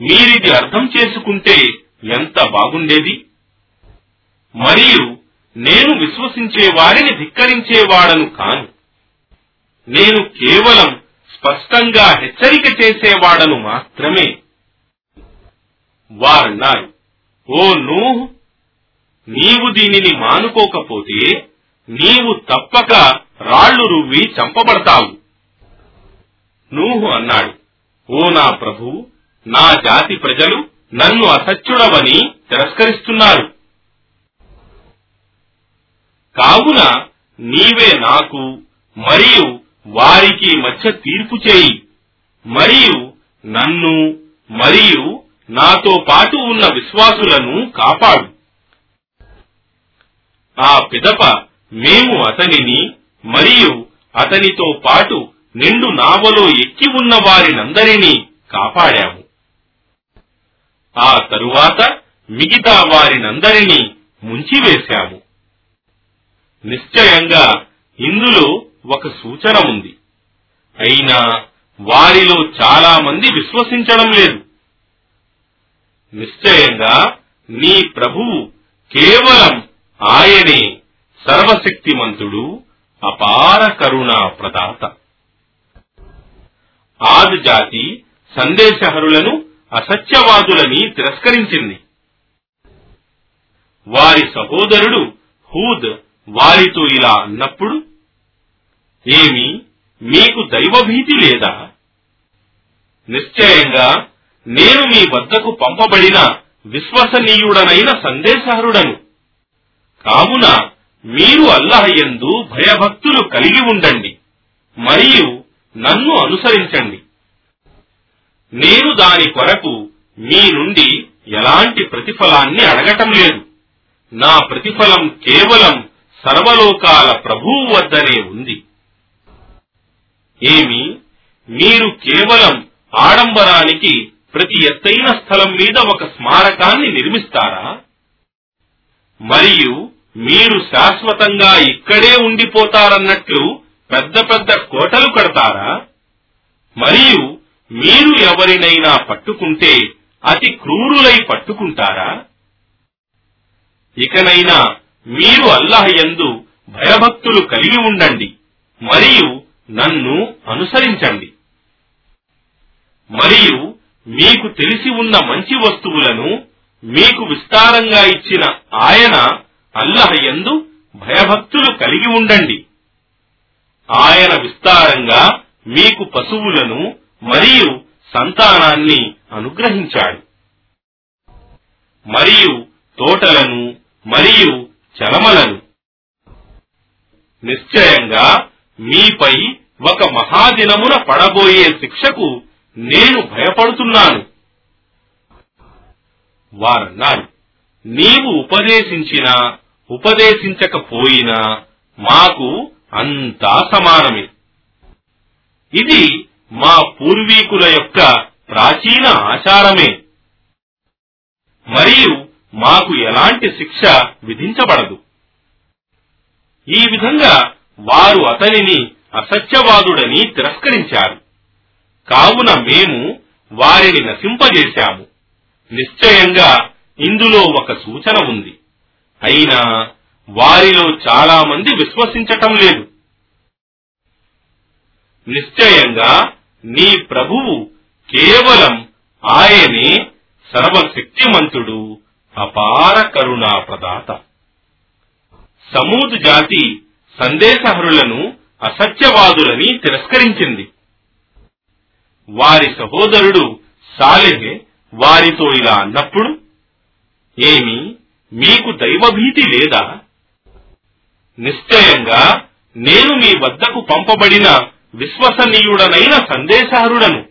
మీరిది అర్థం చేసుకుంటే ఎంత బాగుండేది? మరియు నేను విశ్వసించే వారిని ధిక్కరించేవాడను కాను. నేను కేవలం స్పష్టంగా హెచ్చరిక చేసేవాడను మాత్రమే. వారన్నారు ఓ నూహ్ నీవు దీనిని మానుకోకపోతే నీవు తప్పక రాళ్ళు రువ్వి చంపబడతావు. నూహు అన్నాడు ఓ నా ప్రభు నా జాతి ప్రజలు నన్ను అసత్యుడవని తిరస్కరిస్తున్నారు. కావున నీవే నాకు మరియు వారికి మధ్య తీర్పు చేయి. మరియు నన్ను మరియు నాతో పాటు ఉన్న విశ్వాసులను కాపాడు. ఆ పిదప మేము అతనిని మరియు అతనితో పాటు నిండు నావలో ఎక్కి ఉన్న వారినందరినీ కాపాడాము ఆ తరువాత మిగతా వారినందరినీ ముంచివేశాము. నిశ్చయంగా ఇందులో ఒక సూచన ఉంది. అయినా వారిలో చాలా మంది విశ్వసించడం లేదు. నిశ్చయంగా నీ ప్రభువు కేవలం ఆయనే సర్వశక్తిమంతుడు అపార కరుణా ప్రదాత ఆద్ జాతి సందేశహరులను అసత్యవాదులని తిరస్కరించింది. వారి సహోదరుడు హూద్ వారితో ఇలా అన్నప్పుడు ఏమి మీకు దైవభీతి లేదా? నిశ్చయంగా నేను మీ వద్దకు పంపబడిన విశ్వసనీయుడనైన సందేశహరుడను. కావున మీరు అల్లహయందు భయభక్తులు కలిగి ఉండండి. మరియు నన్ను అనుసరించండి. నేను దాని కొరకు మీ నుండి ఎలాంటి ప్రతిఫలాన్ని అడగటం లేదు. నా ప్రతిఫలం కేవలం సర్వలోకాల ప్రభువు వద్దనే ఉంది. ఏమి? మీరు కేవలం ఆడంబరానికి ప్రతి ఎత్తైన స్థలం మీద ఒక స్మారకాన్ని నిర్మిస్తారా? మరియు మీరు శాశ్వతంగా ఇక్కడే ఉండిపోతారన్నట్లు పెద్ద పెద్ద కోటలు కడతారా? మరియు మీరు ఎవరినైనా పట్టుకుంటే అతి క్రూరులై పట్టుకుంటారా? ఇకనైనా మీరు అల్లాహ్ యందు భయభక్తులు కలిగి ఉండండి మరియు నన్ను అనుసరించండి. మరియు మీకు తెలిసి ఉన్న మంచి వస్తువులను మీకు విస్తారంగా ఇచ్చిన ఆయన అల్లహ యందు భయభక్తులు కలిగి ఉండండి. ఆయన విస్తారంగా మీకు పశువులను మరియు సంతానాన్ని అనుగ్రహించాడు. మరియు తోటలను మరియు చలమలను నిశ్చయంగా మీపై ఒక మహాదినమున పడబోయే శిక్షకు నేను భయపడుతున్నాను. వారన్నారు నీవు ఉపదేశించినా ఉపదేశించకపోయినా మాకు అంతా సమానమే. ఇది మా పూర్వీకుల యొక్క ప్రాచీన ఆచారమే. మరియు మాకు ఎలాంటి శిక్ష విధించబడదు. ఈ విధంగా వారు అతనిని అసత్యవాదుడని తిరస్కరించారు. కావున మేము వారిని నశింపజేశాము. నిశ్చయంగా ఇందులో ఒక సూచన ఉంది. అయినా వారిలో చాలా మంది విశ్వసించటం లేదు. నిశ్చయంగా నీ ప్రభువు కేవలం ఆయనే సర్వశక్తిమంతుడు అపార కరుణా ప్రదాత సమూద్ జాతి సందేశహరులను అసత్యవాదులని తిరస్కరించింది. వారి సహోదరుడు సాలెహ్ వారితో ఇలా అన్నప్పుడు ఏమి మీకు దైవభీతి లేదా? నిశ్చయంగా నేను మీ వద్దకు పంపబడిన విశ్వసనీయుడనైన సందేశహరుడను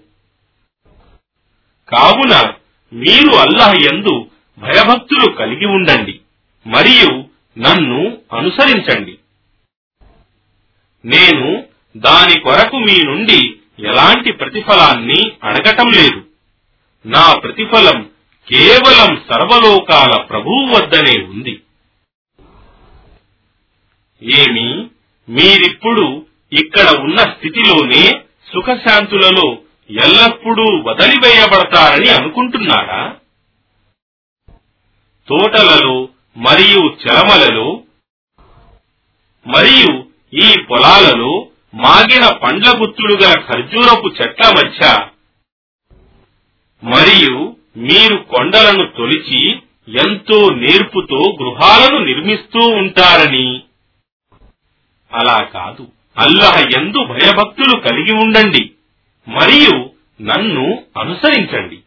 కావున మీరు అల్లాహ్ యందు భయభక్తులు కలిగి ఉండండి మరియు నన్ను అనుసరించండి. నేను దాని కొరకు మీ నుండి ఎలాంటి ప్రతిఫలాన్ని అడగటం లేదు. నా ప్రతిఫలం కేవలం సర్వలోకాల ప్రభువు వద్దనే ఉంది. ఏమి? మీరిప్పుడు ఇక్కడ ఉన్న స్థితిలోనే సుఖశాంతులలో ఎల్లప్పుడూ వదిలివేయబడతారని అనుకుంటున్నారా? తోటలలో మరియు చలమలలో మరియు ఈ పొలాలలో మాగిన పండ్ల గుత్తులు గల ఖర్జూరపు చెట్ల మధ్య మరియు మీరు కొండలను తొలిచి ఎంతో నేర్పుతో గృహాలను నిర్మిస్తూ ఉంటారని అలా కాదు. అల్లహ ఎందు భయభక్తులు కలిగి ఉండండి. మరియు నన్ను అనుసరించండి.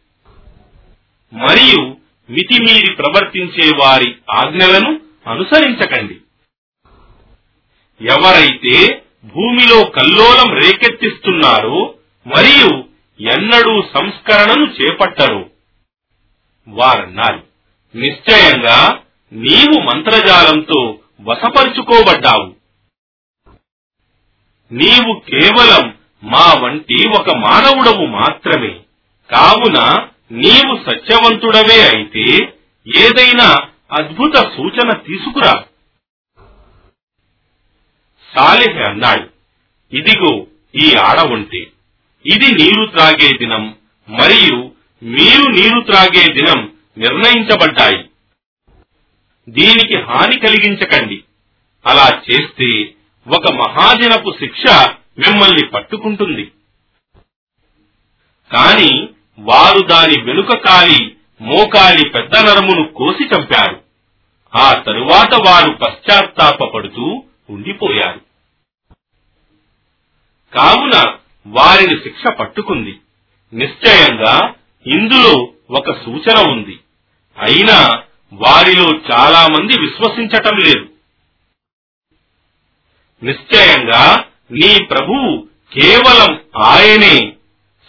మరియు మితిమీరి ప్రవర్తించే వారి ఆజ్ఞలను అనుసరించకండి. ఎవరైతే భూమిలో కల్లోలం రేకెత్తిస్తున్నారో మరియు ఎన్నడూ సంస్కరణను చేపట్టరు వారన్నారు. నిశ్చయంగా నీవు మంత్రజాలంతో వశపరుచుకోబడ్డావు. నీవు కేవలం మా వంటి ఒక మానవుడవు మాత్రమే. కావున నీవు సత్యవంతుడవే అయితే ఏదైనా అద్భుత సూచన తీసుకురా. సాలిహ్ అన్నాడు. ఇదిగో ఈ ఆడ ఉంటే ఇది నీరు త్రాగే దినం మరియు మీరు నీరు త్రాగే దినం నిర్ణయించబడ్డాయి. దీనికి హాని కలిగించకండి. అలా చేస్తే ఒక మహాజనపు శిక్ష మిమ్మల్ని పట్టుకుంటుంది. కాని వారు దాని వెనుక కాలి మోకాలి పెద్ద నరమును కోసి చంపారు. ఆ తరువాత వారు పశ్చాత్తాపడుతూ ఉండిపోయారు. కావున వారిని శిక్ష పట్టుకుంది. నిశ్చయంగా ఇందులో ఒక సూచన ఉంది. అయినా వారిలో చాలా మంది విశ్వసించటం లేదు. నిశ్చయంగా నీ ప్రభువు కేవలం ఆయనే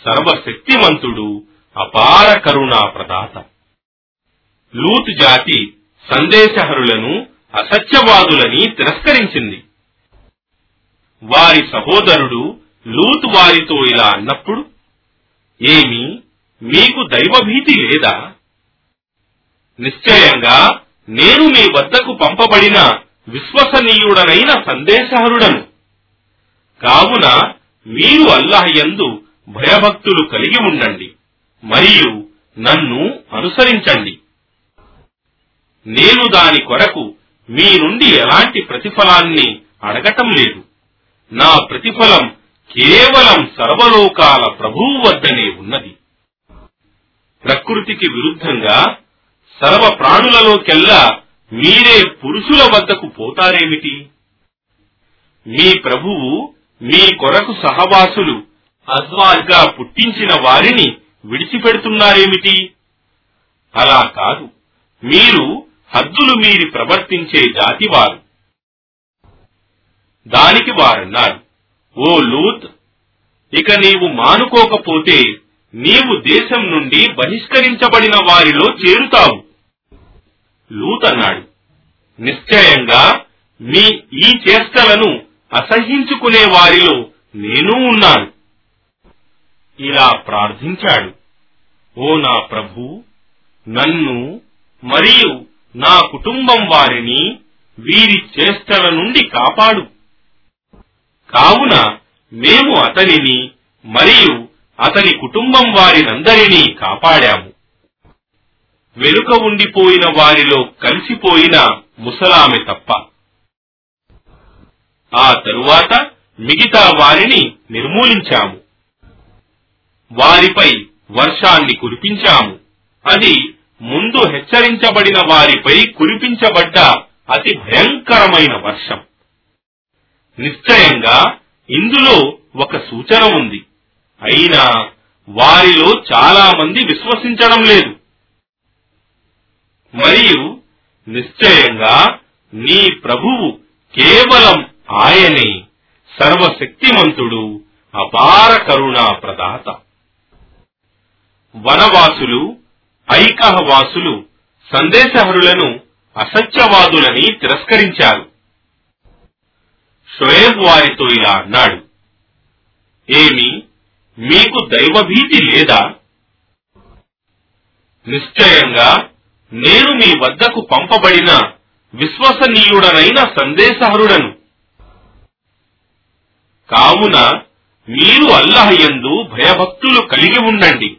సర్వశక్తిమంతుడు అపార కరుణా ప్రదాత. లూత్ జాతి సందేశహరులను అసత్యవాదులని తిరస్కరించింది. వారి సహోదరుడు లూత్ వారితో ఇలా అన్నప్పుడు ఏమి మీకు దైవభీతి లేదా? నిశ్చయంగా నేను మీ వద్దకు పంపబడిన విశ్వసనీయుడనైన సందేశహరుడను. కావున మీరు అల్లాహ్ యందు భయభక్తులు కలిగి ఉండండి మరియు నన్ను అనుసరించండి. నేను దాని కొరకు మీ నుండి ఎలాంటి ప్రతిఫలాన్ని అడగటం లేదు. నా ప్రతిఫలం కేవలం సర్వలోకాల ప్రభువు వద్దనే ఉన్నది. ప్రకృతికి విరుద్ధంగా సర్వ ప్రాణులలోకెల్లా మీరే పురుషుల వద్దకు పోతారేమిటి? మీ ప్రభువు మీ కొరకు సహవాసులు అద్వార్గా పుట్టించిన వారిని విడిచిపెడుతున్నారేమిటి? అలా కాదు. మీరు హద్దులు మీరి ప్రవర్తించే జాతివారు. దానికి వారన్నారు ఓ లూత్ ఇక నీవు మానుకోకపోతే నీవు దేశం నుండి బహిష్కరించబడిన వారిలో చేరుతావు. లూతన్నాడు. నిశ్చయంగా మీ ఈ చేష్టలను అసహించుకునే వారిలో నేను ఉన్నాను. ఇలా ప్రార్థించాడు. ఓ నా ప్రభు నన్ను మరియు నా కుటుంబం వారిని వీరి చేష్టల నుండి కాపాడు. కావున మేము అతనిని మరియు అతని కుటుంబం వారినందరినీ కాపాడాము. వెనుక ఉండిపోయిన వారిలో కలిసిపోయిన ముసలామె తప్ప. ఆ తరువాత మిగతా వారిని నిర్మూలించాము. వారిపై వర్షాన్ని కురిపించాము. అది ముందు హెచ్చరించబడిన వారిపై కురిపించబడ్డ అతి భయంకరమైన వర్షం. నిశ్చయంగా ఇందులో ఒక సూచన ఉంది. అయినా వారిలో చాలా మంది విశ్వసించడం లేదు. మరియు నిశ్చయంగా నీ ప్రభువు కేవలం ఆయనే సర్వశక్తిమంతుడు అపార కరుణా ప్రదాత వనవాసులు ఐకహవాసులు సందేశహరులను అసత్యవాదులని తిరస్కరించారు. షోయబ్ వారితో ఇలా అన్నాడు ఏమి మీకు దైవభీతి లేదా? నిశ్చయంగా నేను మీ వద్దకు పంపబడిన విశ్వసనీయుడనైన సందేశహరుడను. కావున మీరు అల్లహయందు భయభక్తులు కలిగి ఉండండి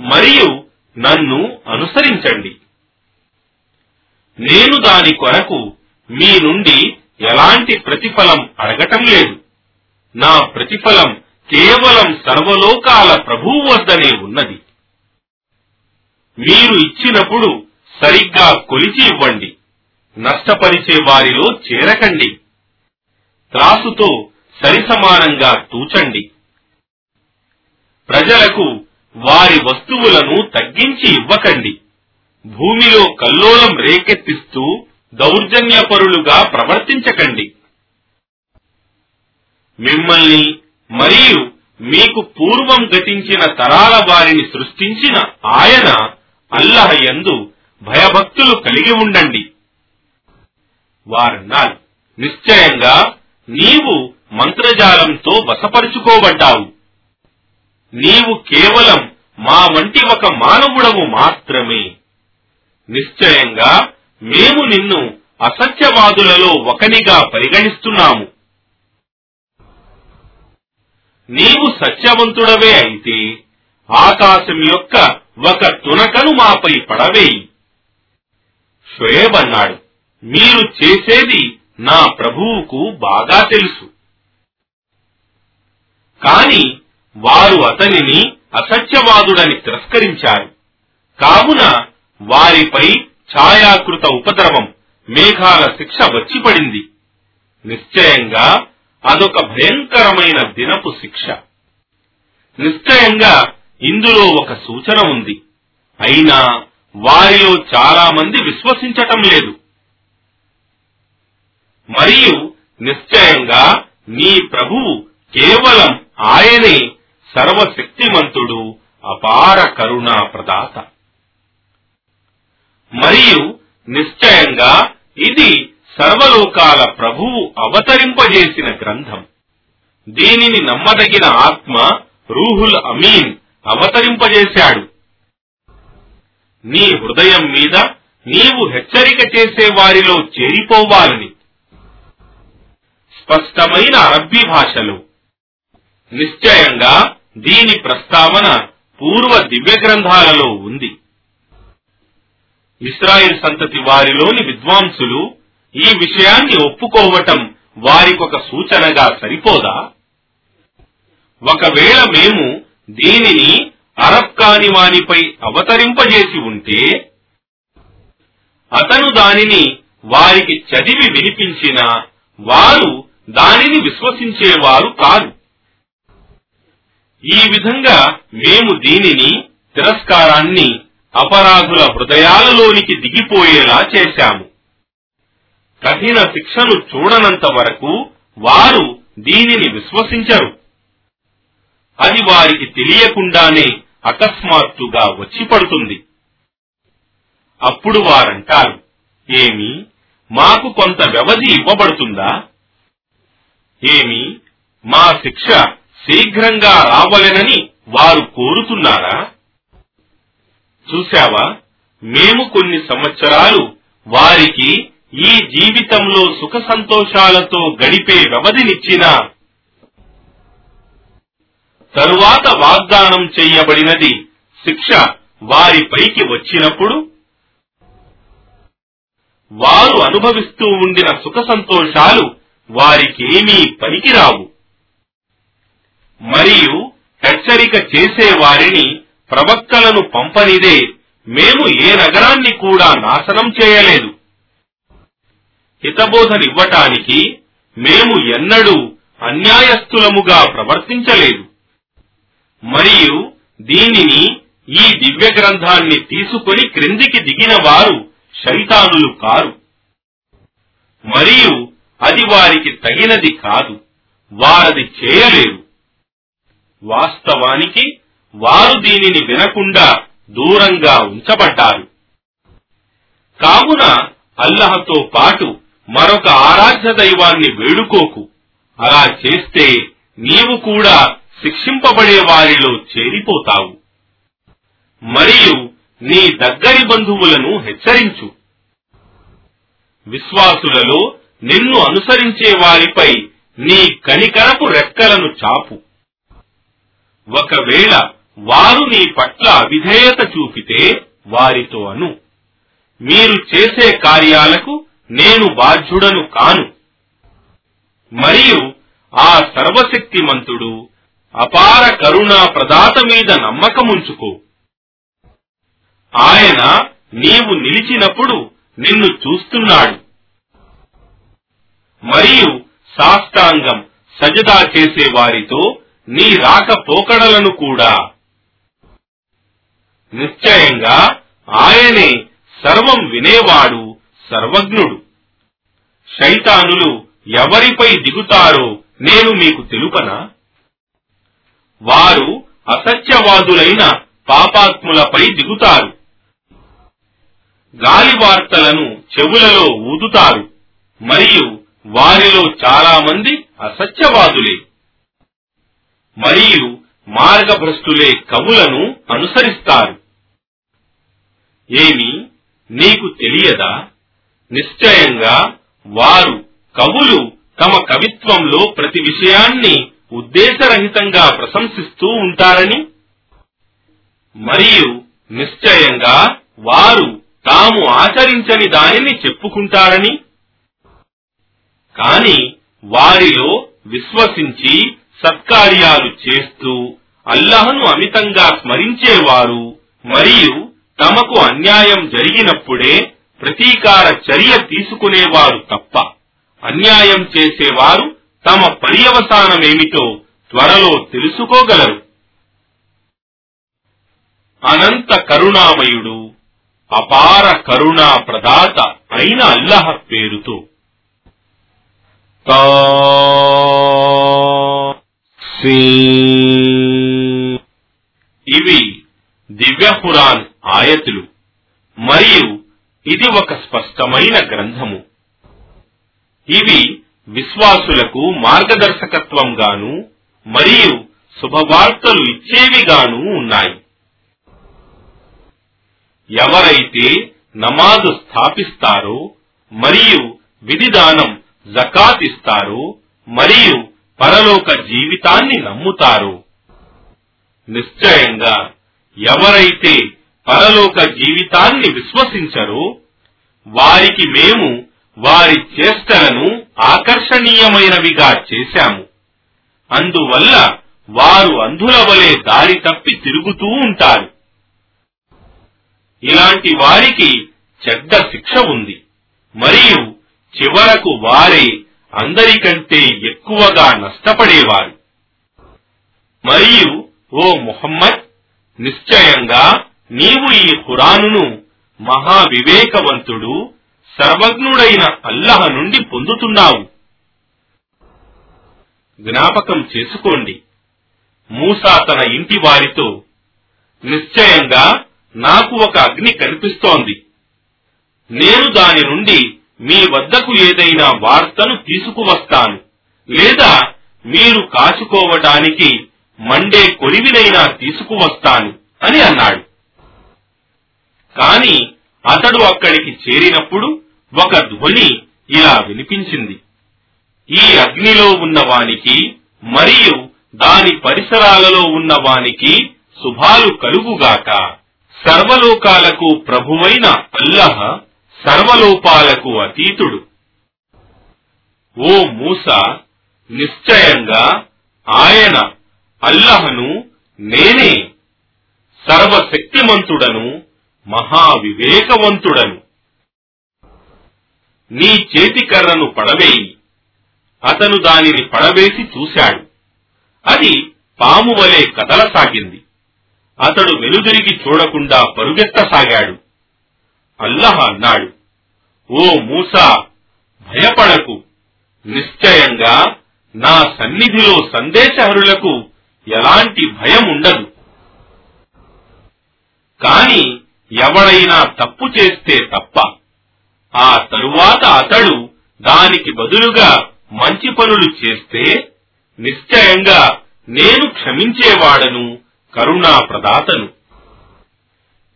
మరియు నన్ను అనుసరించండి. నేను దాని కొరకు మీ నుండి ఎలాంటి ప్రతిఫలం అడగటం లేదు. నా ప్రతిఫలం కేవలం సర్వలోకాల ప్రభువు వద్దనే ఉన్నది. మీరు ఇచ్చినప్పుడు సరిగ్గా కొలిచి ఇవ్వండి. నష్టపరిచే వారిలో చేరకండి. త్రాసుతో సరిసమానంగా తూచండి. ప్రజలకు వారి వస్తువులను తగ్గించి ఇవ్వకండి. భూమిలో కల్లోలం రేకెత్తిస్తూ దౌర్జన్యపరులుగా ప్రవర్తించకండి. మిమ్మల్ని మరియు మీకు పూర్వం గతించిన తరాల వారిని సృష్టించిన ఆయన అల్లహయందు యందు భయభక్తులు కలిగి ఉండండి. వారన్నారు నిశ్చయంగా నీవు మంత్రజాలంతో వశపరుచుకోబడ్డావు. నీవు కేవలం మా వంటి ఒక మానవుడవు మాత్రమే. నిశ్చయంగా మేము నిన్ను అసత్యవాదులలో ఒకనిగా పరిగణిస్తున్నాము. నీవు సత్యవంతుడవే అయితే ఆకాశం యొక్క ఒక తునకను మాపై పడవేయి. షోయేబ్ అన్నాడు మీరు చేసేది నా ప్రభువుకు బాగా తెలుసు. కాని వారు అతనిని అసత్యవాదుడని తిరస్కరించారు. కావున వారిపై ఛాయాకృత ఉపద్రవం మేఘాల శిక్ష వచ్చి పడింది నిశ్చయంగా అదొక భయంకరమైన దినపు శిక్ష. నిశ్చయంగా ఇందులో ఒక సూచన ఉంది. అయినా వారిలో చాలా మంది విశ్వసించటం లేదు. మరియు నిశ్చయంగా నీ ప్రభువు కేవలం ఆయనే సర్వశక్తిమంతుడు అపార కరుణా ప్రదాత మరియు నిశ్చయంగా ఇది సర్వలోకాల ప్రభువు అవతరింపజేసిన గ్రంథం. దీనిని నమ్మదగిన ఆత్మ రూహుల్ అమీన్ అవతరింపజేశాడు. నీ హృదయం మీద నీవు హెచ్చరిక చేసే వారిలో చేరిపోవాలని. స్పష్టమైన అరబ్బీ భాషలో. నిశ్చయంగా దీని ప్రస్తావన పూర్వ దివ్య గ్రంథాలలో ఉంది. ఇస్రాయిల్ సంతతి వారిలోని విద్వాంసులు ఈ విషయాన్ని ఒప్పుకోవటం వారికొక సూచనగా సరిపోదా? ఒకవేళ మేము దీనిని అరబ్ కాని వానిపై అవతరింపజేసి ఉంటే అతను దానిని వారికి చదివి వినిపించిన వారు దానిని విశ్వసించేవారు కాదు ఈ విధంగా మేము దీనిని తిరస్కారాన్ని అపరాధుల హృదయాలలోనికి దిగిపోయేలా చేశాము. కఠిన శిక్షను చూడనంత వరకు వారు దీనిని విశ్వసించరు. అది వారికి తెలియకుండానే అకస్మాత్తుగా వచ్చి పడుతుంది. అప్పుడు వారంటారు ఏమి మాకు కొంత వ్యవధి ఇవ్వబడుతుందా? ఏమి మా శిక్ష శీఘ్రంగా రావలెనని వారు కోరుతున్నారా? చూశావా మేము కొన్ని సంవత్సరాలు వారికి ఈ జీవితంలో సుఖ సంతోషాలతో గడిపే వ్యవధినిచ్చినా తరువాత వాగ్దానం చేయబడినది శిక్ష వారిపైకి వచ్చినప్పుడు వారు అనుభవిస్తూ ఉండిన సుఖ సంతోషాలు వారికేమీ పనికిరావు. మరియు హెచ్చరిక చేసే వారిని ప్రవక్తలను పంపనిదే మేము ఏ నగరాన్ని కూడా నాశనం చేయలేదు. హితబోధనివ్వటానికి మేము ఎన్నడూ అన్యాయస్థులముగా ప్రవర్తించలేదు. మరియు దీనిని ఈ దివ్య గ్రంథాన్ని తీసుకొని క్రిందికి దిగిన వారు శైతానులు కారు. మరియు అది వారికి తగినది కాదు వారది చేయలేరు. వాస్తవానికి వారు దీనిని వినకుండా దూరంగా ఉంచబడ్డారు. కావున అల్లహతో పాటు మరొక ఆరాధ్య దైవాన్ని వేడుకోకు. అలా చేస్తే నీవు కూడా శిక్షింపబడే వారిలో చేరిపోతావు. మరియు నీ దగ్గరి బంధువులను హెచ్చరించు. విశ్వాసులలో నిన్ను అనుసరించే వారిపై నీ కనికరపు రెక్కలను చాపు. ఒకవేళ వారు నీ పట్ల అవిధేయత చూపితే వారితో అను. మీరు చేసే కార్యాలకు నేను బాధ్యుడను కాను. మరియు ఆ సర్వశక్తిమంతుడు అపార కరుణా ప్రదాత మీద నమ్మకముంచుకో. ఆయన నీవు నిలిచినప్పుడు నిన్ను చూస్తున్నాడు. మరియు సాష్టాంగం సజదా చేసే వారితో నీ రాకపోకడలను కూడా. నిశ్చయంగా ఆయనే సర్వం వినేవాడు సర్వజ్ఞుడు. శైతానులు ఎవరిపై దిగుతారో నేను మీకు తెలుపనా? వారు అసత్యవాదులైన పాపాత్ములపై దిగుతారు. గాలి వార్తలను చెవులలో ఊదుతారు. మరియు వారిలో చాలా మంది అసత్యవాదులే. మరియు మార్గభ్రష్టులే కవులను అనుసరిస్తారు. ఏమి నీకు తెలియదా? నిశ్చయంగా వారు కవులు తమ కవిత్వంలో ప్రతి విషయాన్ని ఉద్దేశరహితంగా ప్రశంసిస్తూ ఉంటారని మరియు నిశ్చయంగా వారు తాము ఆచరించని దానిని చెప్పుకుంటారని కాని వారిలో విశ్వసించి సత్కార్యాలు చేస్తూ అల్లహను అమితంగా స్మరించేవారు మరియు తమకు అన్యాయం జరిగినప్పుడే ప్రతీకార చర్య తీసుకునేవారు తప్ప అన్యాయం చేసేవారు తమ పర్యవసానమేమిటో త్వరలో తెలుసుకోగలరు. అనంత కరుణామయుడు అపార కరుణా ప్రదాత అయిన అల్లహ పేరుతో. ఇవి దివ్యపురాన్ ఆయతులు మరియు ఇది ఒక స్పష్టమైన గ్రంథము. ఇవి విశ్వాసులకు మార్గదర్శకత్వంగాను మరియు శుభవార్తలు ఇచ్చేవిగాను ఉన్నాయి. ఎవరైతే నమాజు స్థాపిస్తారో మరియు విధిదానం జకాత్ ఇస్తారో మరియు పరలోక జీవితాన్ని నమ్ముతారో నిశ్చయంగా ఎవరైతే పరలోక జీవితాన్ని విశ్వసించరో వారికి మేము వారి చేష్టలను ఆకర్షణీయమైనవిగా చేశాము. అందువల్ల వారు అంధుల వలె దారి తప్పి తిరుగుతూ ఉంటారు. ఇలాంటి వారికి చెడ్డ శిక్ష ఉంది. మరియు చివరకు వారే అందరికంటే ఎక్కువగా నష్టపడేవారు. మరియు ఓ ముహమ్మద్ నిశ్చయంగా నీవు ఈ ఖురానును మహావివేకవంతుడు సర్వజ్ఞుడైన అల్లహ నుండి పొందుతున్నావు. జ్ఞాపకం చేసుకోండి. మూసా తన ఇంటి వారితో నిశ్చయంగా నాకు ఒక అగ్ని కనిపిస్తోంది. నేను దాని నుండి మీ వద్దకు ఏదైనా వార్తను తీసుకువస్తాను. లేదా మీరు కాచుకోవటానికి మండే కొలివినైనా తీసుకువస్తాను అని అన్నాడు. కాని అతడు అక్కడికి చేరినప్పుడు ఒక ధ్వని ఇలా వినిపించింది. ఈ అగ్నిలో ఉన్నవానికి మరియు దాని పరిసరాలలో ఉన్నవానికి శుభాలు కలుగుగాక. సర్వలోకాలకు ప్రభువైన అల్లహ సర్వలోపాలకు అతీతుడు. ఓ మూస నిశ్చయంగా ఆయన అల్లహను నేనే. సర్వశక్తిమంతుడను మహావివేకవంతుడను. నీ చేతికర్రను పడవేయి. అతను దానిని పడవేసి చూశాడు. అది పాము వలె కదలసాగింది. అతడు వెలుదిరిగి చూడకుండా పరుగెత్తసాగాడు. అల్లహ అన్నాడు ఓ మూసా భయపడకు. నిశ్చయంగా నా సన్నిధిలో సందేశహరులకు ఎలాంటి భయం ఉండదు కాని ఎవడైనా తప్పు చేస్తే తప్ప ఆ తరువాత అతడు దానికి బదులుగా మంచి పనులు చేస్తే నిశ్చయంగా నేను క్షమించేవాడను కరుణా ప్రదాతను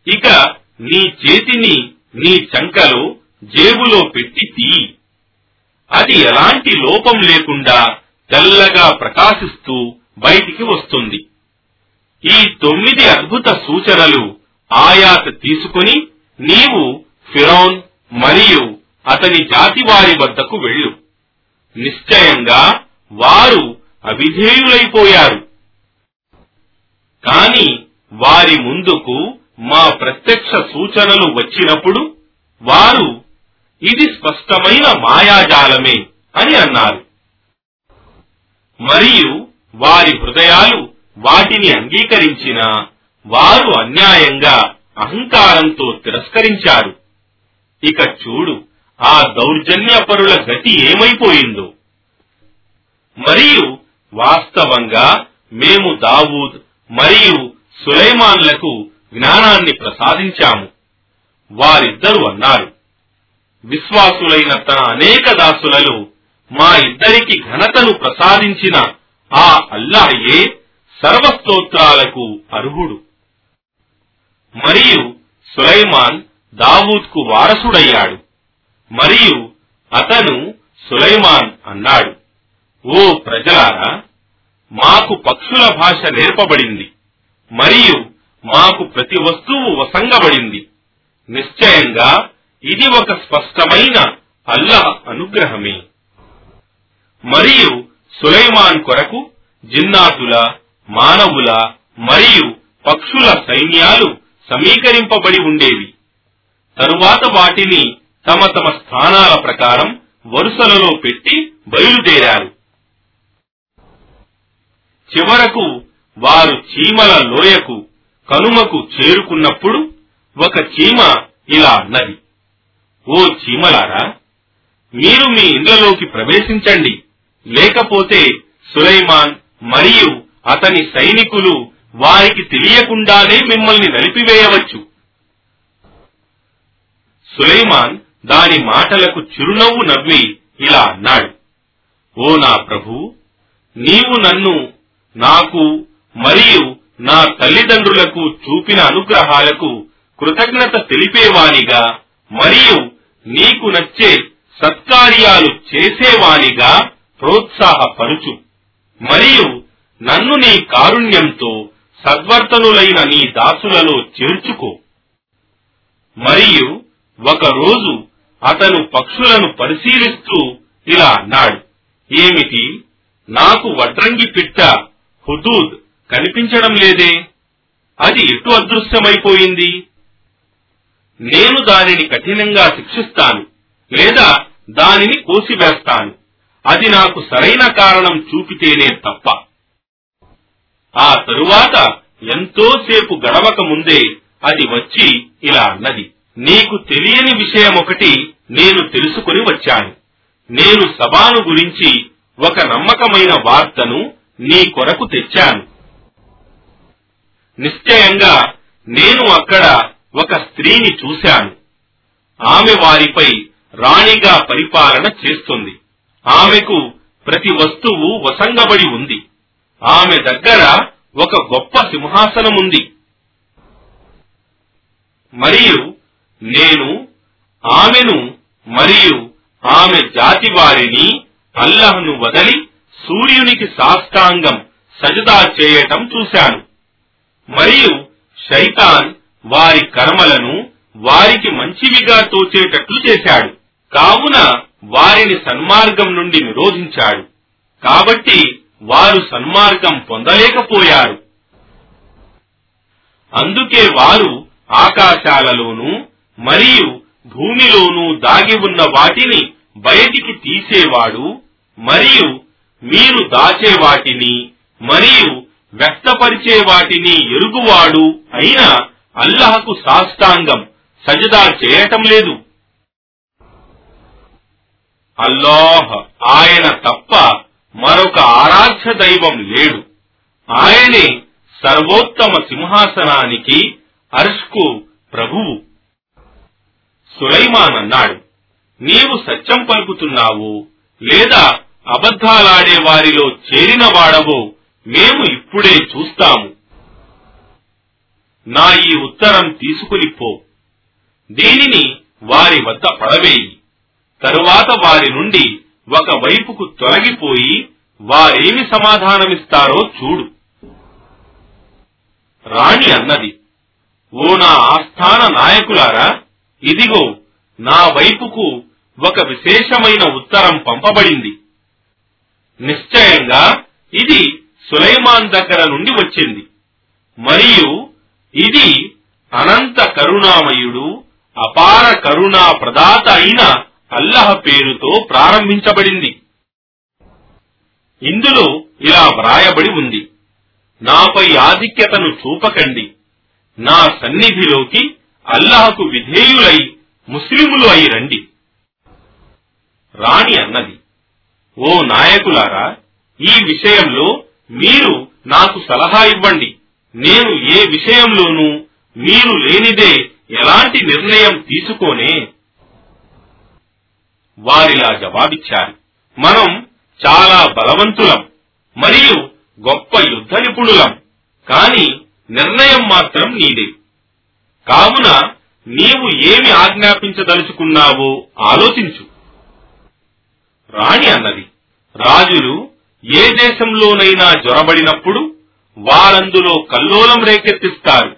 ఇక నీ చేతిని నీ చంకలో జేబులో పెట్టి తీయి అది ఎలాంటి లోపం లేకుండా తెల్లగా ప్రకాశిస్తూ బయటికి వస్తుంది. ఈ తొమ్మిది అద్భుత సూచనలు ఆయాత తీసుకుని నీవు ఫిరౌన్ మరియు అతని జాతి వారి వద్దకు వెళ్ళు. నిశ్చయంగా వారు అవిధేయులైపోయారు. కాని వారి ముందుకు మా ప్రత్యక్ష సూచనలు వచ్చినప్పుడు వారు ఇది స్పష్టమైన మాయాజాలమే అని అన్నారు. మరియు వారి హృదయాలు వాటిని అంగీకరించిన వారు అన్యాయంగా అహంకారంతో తిరస్కరించారు. ఇక చూడు ఆ దౌర్జన్యపరుల గతి ఏమైపోయిందో. మరియు వాస్తవంగా మేము దావూద్ మరియు సులైమాన్లకు జ్ఞానాన్ని ప్రసాదించాము. వారిద్దరు అన్నారు విశ్వాసులైన తన అనేక దాసులలో మా ఇద్దరికి ఘనతను ప్రసాదించిన ఆ అల్లాయే సర్వస్తోత్రాలకు అర్హుడు. మరియు సులైమాన్ దావూద్కు వారసుడయ్యాడు. మరియు అతను సులైమాన్ అన్నాడు. ఓ ప్రజలారా మాకు పక్షుల భాష నేర్పబడింది మరియు మాకు ప్రతి వస్తువు వసంగబడింది. నిశ్చయంగా ఇది ఒక స్పష్టమైన అల్లాహ్ అనుగ్రహమే. మరియు సులైమాన్ కొరకు జిన్నాతుల మానవుల మరియు పక్షుల సైన్యాలు సమీకరింపబడి ఉండేవి. తరువాత వాటిని తమ తమ స్థానాల ప్రకారం వరుసలలో పెట్టి బయలుదేరారు. చివరకు వారు చీమల లోయకు కనుమకు చేరుకున్నప్పుడు ఒక చీమ ఇలా అన్నది ఓ చీమలారా మీరు మీ ఇండ్లలోకి ప్రవేశించండి. లేకపోతే సులైమాన్ మరియు అతని సైనికులు వారికి తెలియకుండానే మిమ్మల్ని నలిపివేయవచ్చు. సులైమాన్ దాని మాటలకు చిరునవ్వు నవ్వి ఇలా అన్నాడు. ఓ నా ప్రభు నీవు నన్ను నాకు మరియు నా తల్లిదండ్రులకు చూపిన అనుగ్రహాలకు కృతజ్ఞత తెలిపేవానిగా మరియు నీకు నచ్చే సత్కార్యాలు చేసేవానిగా ప్రోత్సాహపరుచు. మరియు నన్ను నీ కారుణ్యంతో సద్వర్తనులైన నీ దాసులలో చేర్చుకో. మరియు ఒకరోజు అతను పక్షులను పరిశీలిస్తూ ఇలా అన్నాడు ఏమిటి? నాకు వడ్రంగి పిట్ట హుదూద్ కనిపించడం లేదే? అది ఎటు అదృశ్యమైపోయింది? నేను దానిని కఠినంగా శిక్షిస్తాను లేదా దానిని కోసివేస్తాను. అది నాకు సరైన కారణం చూపితేనే తప్ప. ఆ తరువాత ఎంతోసేపు గడవక ముందే అది వచ్చి ఇలా అన్నది. నీకు తెలియని విషయం ఒకటి నేను తెలుసుకుని వచ్చాను. నేను సభాను గురించి ఒక నమ్మకమైన వార్తను నీ కొరకు తెచ్చాను. నిశ్చయంగా నేను అక్కడ ఒక స్త్రీని చూశాను. ఆమె వారిపై రాణిగా పరిపాలన చేస్తుంది. ఆమెకు ప్రతి వస్తువు వసంగబడి ఉంది. ఆమె దగ్గర ఒక గొప్ప సింహాసనముంది. మరియు నేను ఆమెను మరియు ఆమె జాతి వారిని అల్లహను వదలి సూర్యునికి సాష్టాంగం సజదా చేయటం చూశాను. మరియు శైతాన్ వారి కర్మలను వారికి మంచివిగా తోచేటట్లు చేశాడు. కావున వారిని సన్మార్గం నుండి నిరోధించాడు. కాబట్టి వారు సన్మార్గం పొందలేకపోయారు. అందుకే వారు ఆకాశాలలోనూ మరియు భూమిలోనూ దాగి ఉన్న వాటిని బయటికి తీసేవాడు మరియు మీరు దాచే వాటిని మరియు వ్యక్తపరిచే వాటిని ఎరుగువాడు అయిన అల్లహకు సాష్టాంగం సజదా చేయటం లేదు. అల్లాహ్ ఆయన తప్ప మరొక ఆరాధ్య దైవం లేడు. ఆయనే సర్వోత్తమ సింహాసనానికి అర్ష్కు ప్రభువు. సులైమాన్ అన్నాడు నీవు సత్యం పలుకుతున్నావు లేదా అబద్ధాలాడే వారిలో చేరిన వాడవో మేము ఇప్పుడే చూస్తాము. నా ఈ ఉత్తరం తీసుకుని పో. దీనిని వారి వద్ద పడవేయి. తరువాత వారి నుండి ఒక వైపుకు తొలగిపోయి వారేమి సమాధానమిస్తారో చూడు. రాణి అన్నది ఓ నా ఆస్థాన నాయకులారా ఇదిగో నా వైపుకు ఒక విశేషమైన ఉత్తరం పంపబడింది. నిశ్చయంగా ఇది సులైమాన్ దగ్గర నుండి వచ్చింది. మరియు ఇది అనంత కరుణామయుడు అపార కరుణా ప్రదాత అయిన అల్లహ పేరుతో ప్రారంభించబడింది. ఇందులో ఇలా వ్రాయబడి ఉంది. నాపై ఆధిక్యతను చూపకండి. నా సన్నిధిలోకి అల్లాహకు విధేయులై ముస్లిములు అయి రండి. రాణి అన్నది ఓ నాయకులారా ఈ విషయంలో మీరు నాకు సలహా ఇవ్వండి. నేను ఏ విషయంలోనూ మీరు లేనిదే ఎలాంటి నిర్ణయం తీసుకోనే? వారిలా జవాబిచ్చారు మనం చాలా బలవంతులం మరియు గొప్ప యుద్ధ నిపుణులం. కాని నిర్ణయం మాత్రం నీదే. కావున నీవు ఏమి ఆజ్ఞాపించదలుచుకున్నావో ఆలోచించు. రాణి అన్నది. రాజులు ఏ దేశంలోనైనా జ్వరబడినప్పుడు వారందులో కల్లోలం రేకెత్తిస్తారు.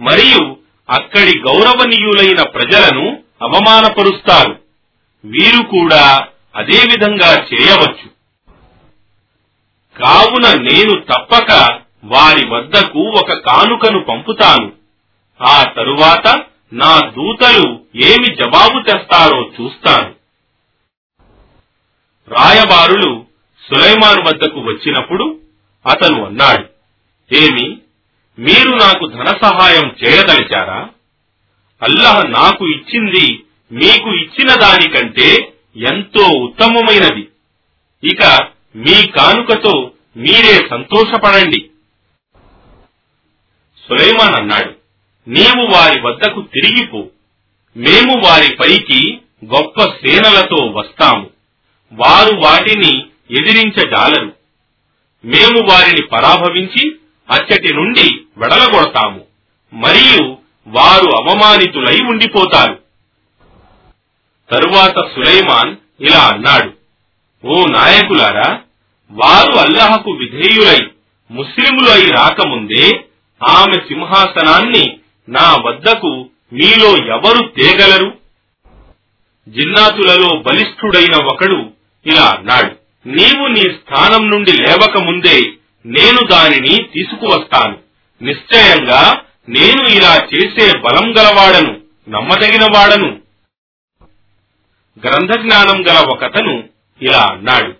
మరియు అక్కడి గౌరవనీయులైన ప్రజలను అవమానపరుస్తారు. వీరు కూడా అదే విధంగా చేయవచ్చు. కావున నేను తప్పక వారి వద్దకు ఒక కానుకను పంపుతాను. ఆ తరువాత నా దూతలు ఏమి జవాబు తెస్తారో చూస్తాను రాయబారులు సులైమాన్ వద్దకు వచ్చినప్పుడు అతను అన్నాడు ఏమి మీరు నాకు ధన సహాయం చేయదలిచారా అల్లహ నాకు ఇచ్చింది మీకు ఇచ్చిన దానికంటే ఎంతో ఉత్తమమైనది. ఇక మీ కానుకతో మీరే సంతోషపడండి. సులైమాన్ అన్నాడు నీవు వారి వద్దకు తిరిగిపో. మేము వారి పైకి గొప్ప సేనలతో వస్తాము. వారు వాటిని ఎదిరించజాలరు. మేము వారిని పరాభవించి అచ్చటి నుండి వెడలగొడతాము. మరియు వారు అవమానితులై ఉండిపోతారు. తరువాత సులైమాన్ ఇలా అన్నాడు ఓ నాయకులారా వారు అల్లహకు విధేయులై ముస్లిములై అయి రాకముందే ఆమె సింహాసనాన్ని నా వద్దకు మీలో ఎవరు తేగలరు? జిన్నాతులలో బలిష్ఠుడైన ఒకడు ఇలా అన్నాడు నీవు నీ స్థానం నుండి లేవక ముందే నేను దానిని తీసుకువస్తాను. నిశ్చయంగా నేను ఇలా చేసే బలం గలవాడను నమ్మదగిన వాడను గ్రంథ జ్ఞానం గల ఒకతను ఇలా అన్నాడు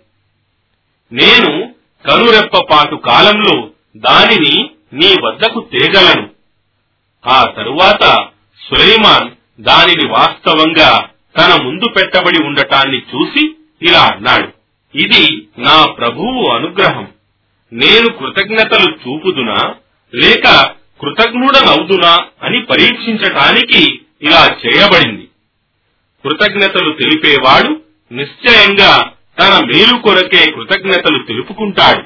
నేను కనురెప్పపాటు కాలంలో దానిని నీ వద్దకు తేగలను. ఆ తరువాత సులైమాన్ దానిని వాస్తవంగా తన ముందు పెట్టబడి ఉండటాన్ని చూసి ఇలా అన్నాడు ఇది నా ప్రభువు అనుగ్రహం. నేను కృతజ్ఞతలు చూపుదునా? లేక కృతజ్ఞుడనవుదునా? అని పరీక్షించటానికి ఇలా చేయబడింది. కృతజ్ఞతలు తెలిపేవాడు నిశ్చయంగా తన మేలు కొరకే కృతజ్ఞతలు తెలుపుకుంటాడు.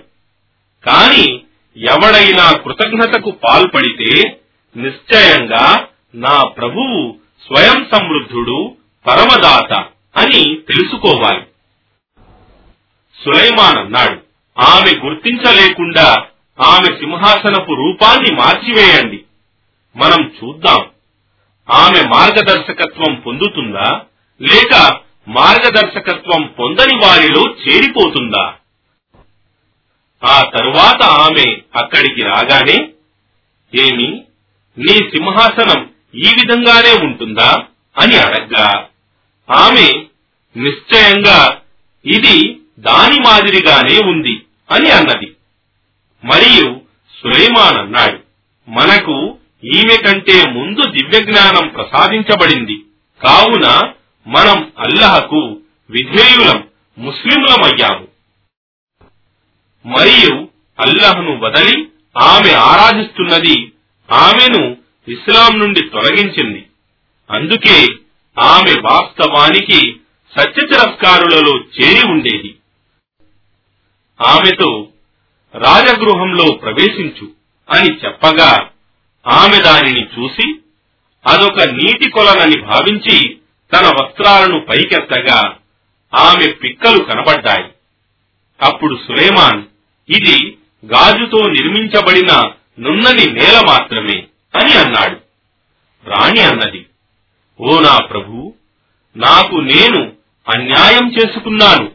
కాని ఎవడైనా కృతజ్ఞతకు పాల్పడితే నిశ్చయంగా నా ప్రభువు స్వయం సమృద్ధుడు పరమదాత అని తెలుసుకోవాలి. సులైమాన్ అన్నాడు ఆమె గుర్తించలేకుండా ఆమె సింహాసనపు రూపాన్ని మార్చివేయండి. మనం చూద్దాం. ఆమె మార్గదర్శకత్వం పొందుతుందా? లేక మార్గదర్శకత్వం పొందని వారిలో చేరిపోతుందా? ఆ తరువాత ఆమె అక్కడికి రాగానే ఏమి నీ సింహాసనం ఈ విధంగానే ఉంటుందా? అని అడగ్గా. ఆమె నిశ్చయంగా ఇది దాని మాదిరిగానే ఉంది అని అన్నది. మరియు సులైమాన్ అన్నాడు మనకు ఈమె కంటే ముందు దివ్యజ్ఞానం ప్రసాదించబడింది. కావున మనం అల్లహకు విధేయులం ముస్లింలమయ్యాము. మరియు అల్లహను వదలి ఆమె ఆరాధిస్తున్నది ఆమెను ఇస్లాం నుండి తొలగించింది. అందుకే ఆమె వాస్తవానికి సత్య తిరస్కారులలో చేరి ఉండేది. ఆమెతో రాజగృహంలో ప్రవేశించు అని చెప్పగా ఆమె దానిని చూసి అదొక నీటి కొలనని భావించి తన వస్త్రాలను పైకెత్తగా ఆమె పిక్కలు కనబడ్డాయి. అప్పుడు సులేమాన్ ఇది గాజుతో నిర్మించబడిన నున్నని నేల మాత్రమే అని అన్నాడు. రాణి అన్నది ఓ నా ప్రభు నాకు నేను అన్యాయం చేసుకున్నాను.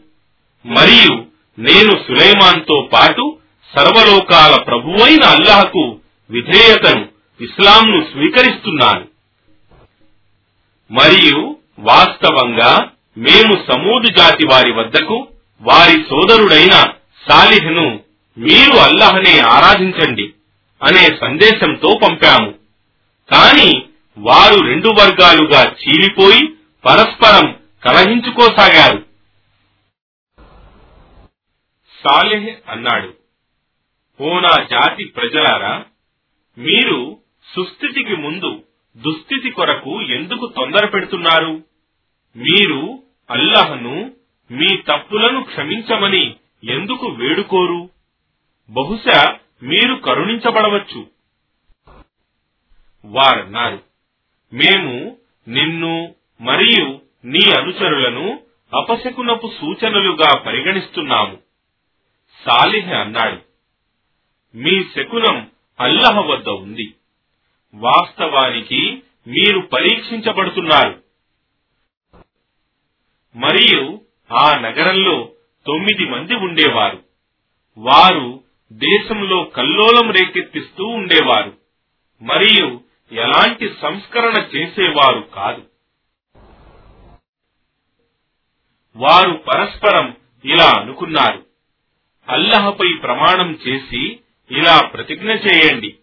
మరియు నేను సులైమాన్తో పాటు సర్వలోకాల ప్రభువైన అల్లాహకు విధేయతను ఇస్లాంను స్వీకరిస్తున్నాను. మరియు వాస్తవంగా మేము సమూదు జాతి వారి వద్దకు వారి సోదరుడైన సాలిహ్ను మీరు అల్లహనే ఆరాధించండి. అనే సందేశంతో పంపాము. కాని వారు రెండు వర్గాలుగా చీలిపోయి పరస్పరం కలహించుకోసాగారు. సాలెహ్ అన్నాడు ఓ నా జాతి ప్రజలారా మీరు సుస్థితికి ముందు దుస్థితి కొరకు ఎందుకు తొందర పెడుతున్నారు? మీరు అల్లహను మీ తప్పులను క్షమించమని ఎందుకు వేడుకోరు? బహుశా మీరు కరుణించబడవచ్చు. వారన్నారు. మేము నిన్ను మరియు నీ అనుచరులను అపశకునపు సూచనలుగా పరిగణిస్తున్నాము. సాలిహ్ అన్నాడు. మీ శకునం అల్లహ వద్ద ఉంది. వాస్తవానికి మీరు పరీక్షించబడుతున్నారు. మరియు ఆ నగరంలో తొమ్మిది మంది ఉండేవారు. వారు దేశంలో కల్లోలం రేకెత్తిస్తూ ఉండేవారు. మరియు ఎలాంటి సంస్కరణ చేసేవారు కాదు. వారు పరస్పరం ఇలా అనుకున్నారు. అల్లహపై ప్రమాణం చేసి ఇలా ప్రతిజ్ఞ చేయండి.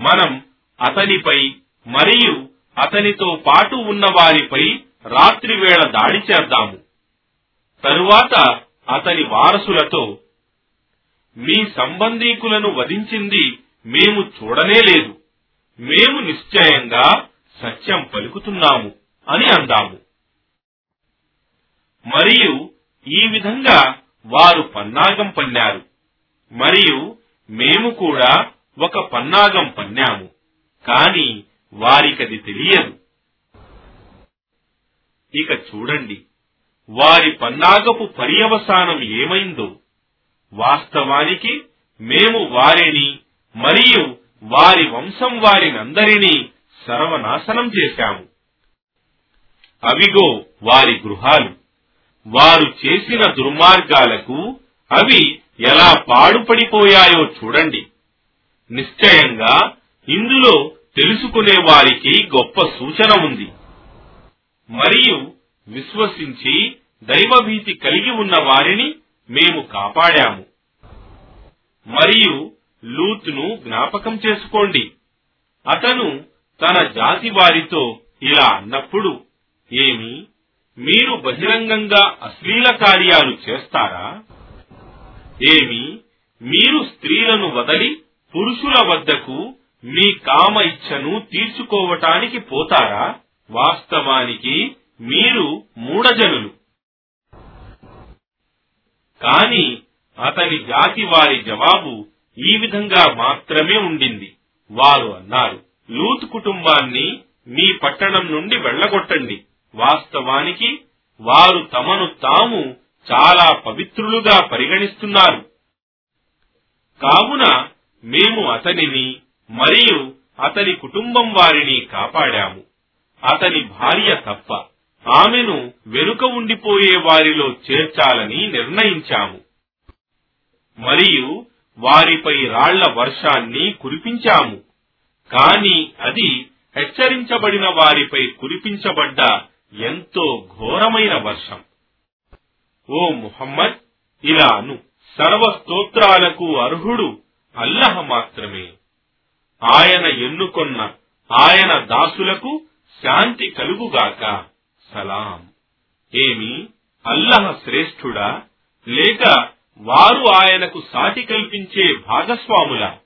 మనం అతనిపై మరియు అతనితో పాటు ఉన్న వారిపై రాత్రివేళ దాడి చేద్దాము. తరువాత అతని వారసులతో మీ సంబంధీకులను వధించింది మేము చూడనే లేదు. మేము నిశ్చయంగా సత్యం పలుకుతున్నాము అని అందాము. మరియు ఈ విధంగా వారు పన్నాగం పన్నారు. మరియు మేము కూడా ఒక పన్నాగం పన్నాము కాని వారికది తెలియదు. ఇక చూడండి వారి పన్నాగపు పర్యవసానం ఏమైందో. వాస్తవానికి మేము వారిని మరియు వారి వంశం వారినందరినీ సర్వనాశనం చేశాము. అవిగో వారి గృహాలు. వారు చేసిన దుర్మార్గాలకు అవి ఎలా పాడుపడిపోయాయో చూడండి. నిశ్చయంగా ఇందులో తెలుసుకునే వారికి గొప్ప సూచన ఉంది. మరియు విశ్వసించి దైవభీతి కలిగి ఉన్న వారిని మేము కాపాడాము. మరియు లూత్ను జ్ఞాపకం చేసుకోండి. అతను తన జాతి వారితో ఇలా అన్నప్పుడు ఏమి మీరు బహిరంగంగా అశ్లీల కార్యాలు చేస్తారా? ఏమి మీరు స్త్రీలను వదలి పురుషుల వద్దకు మీ కామ ఇచ్చను తీర్చుకోవటానికి పోతారా? వాస్తవానికి మీరు మూఢజనులు. కాని అతని జాతి వారి జవాబు ఈ విధంగా మాత్రమే ఉండింది. వారు అన్నారు లూత్ కుటుంబాన్ని మీ పట్టణం నుండి వెళ్ళగొట్టండి వాస్తవానికి వారు తమను తాము చాలా పవిత్రులుగా పరిగణిస్తున్నారు. కావున మేము అతనిని మరియు అతని కుటుంబం వారిని కాపాడాము. అతని భార్య తప్ప ఆమెను వెనుక ఉండిపోయే వారిలో చేర్చాలని నిర్ణయించాము. మరియు వారిపై రాళ్ళ వర్షాన్ని కురిపించాము. కాని అది హెచ్చరించబడిన వారిపై కురిపించబడ్డ ఎంతో ఘోరమైన వర్షం. ఓ ముహమ్మద్ ఇలాను సర్వ స్తోత్రాలకు అర్హుడు అల్లహ మాత్రమే. ఆయన ఎన్నుకొన్న ఆయన దాసులకు శాంతి కలుగుగాక. సలాం. ఏమి? అల్లహ శ్రేష్ఠుడా? లేక వారు ఆయనకు సాటి కల్పించే భాగస్వాములా?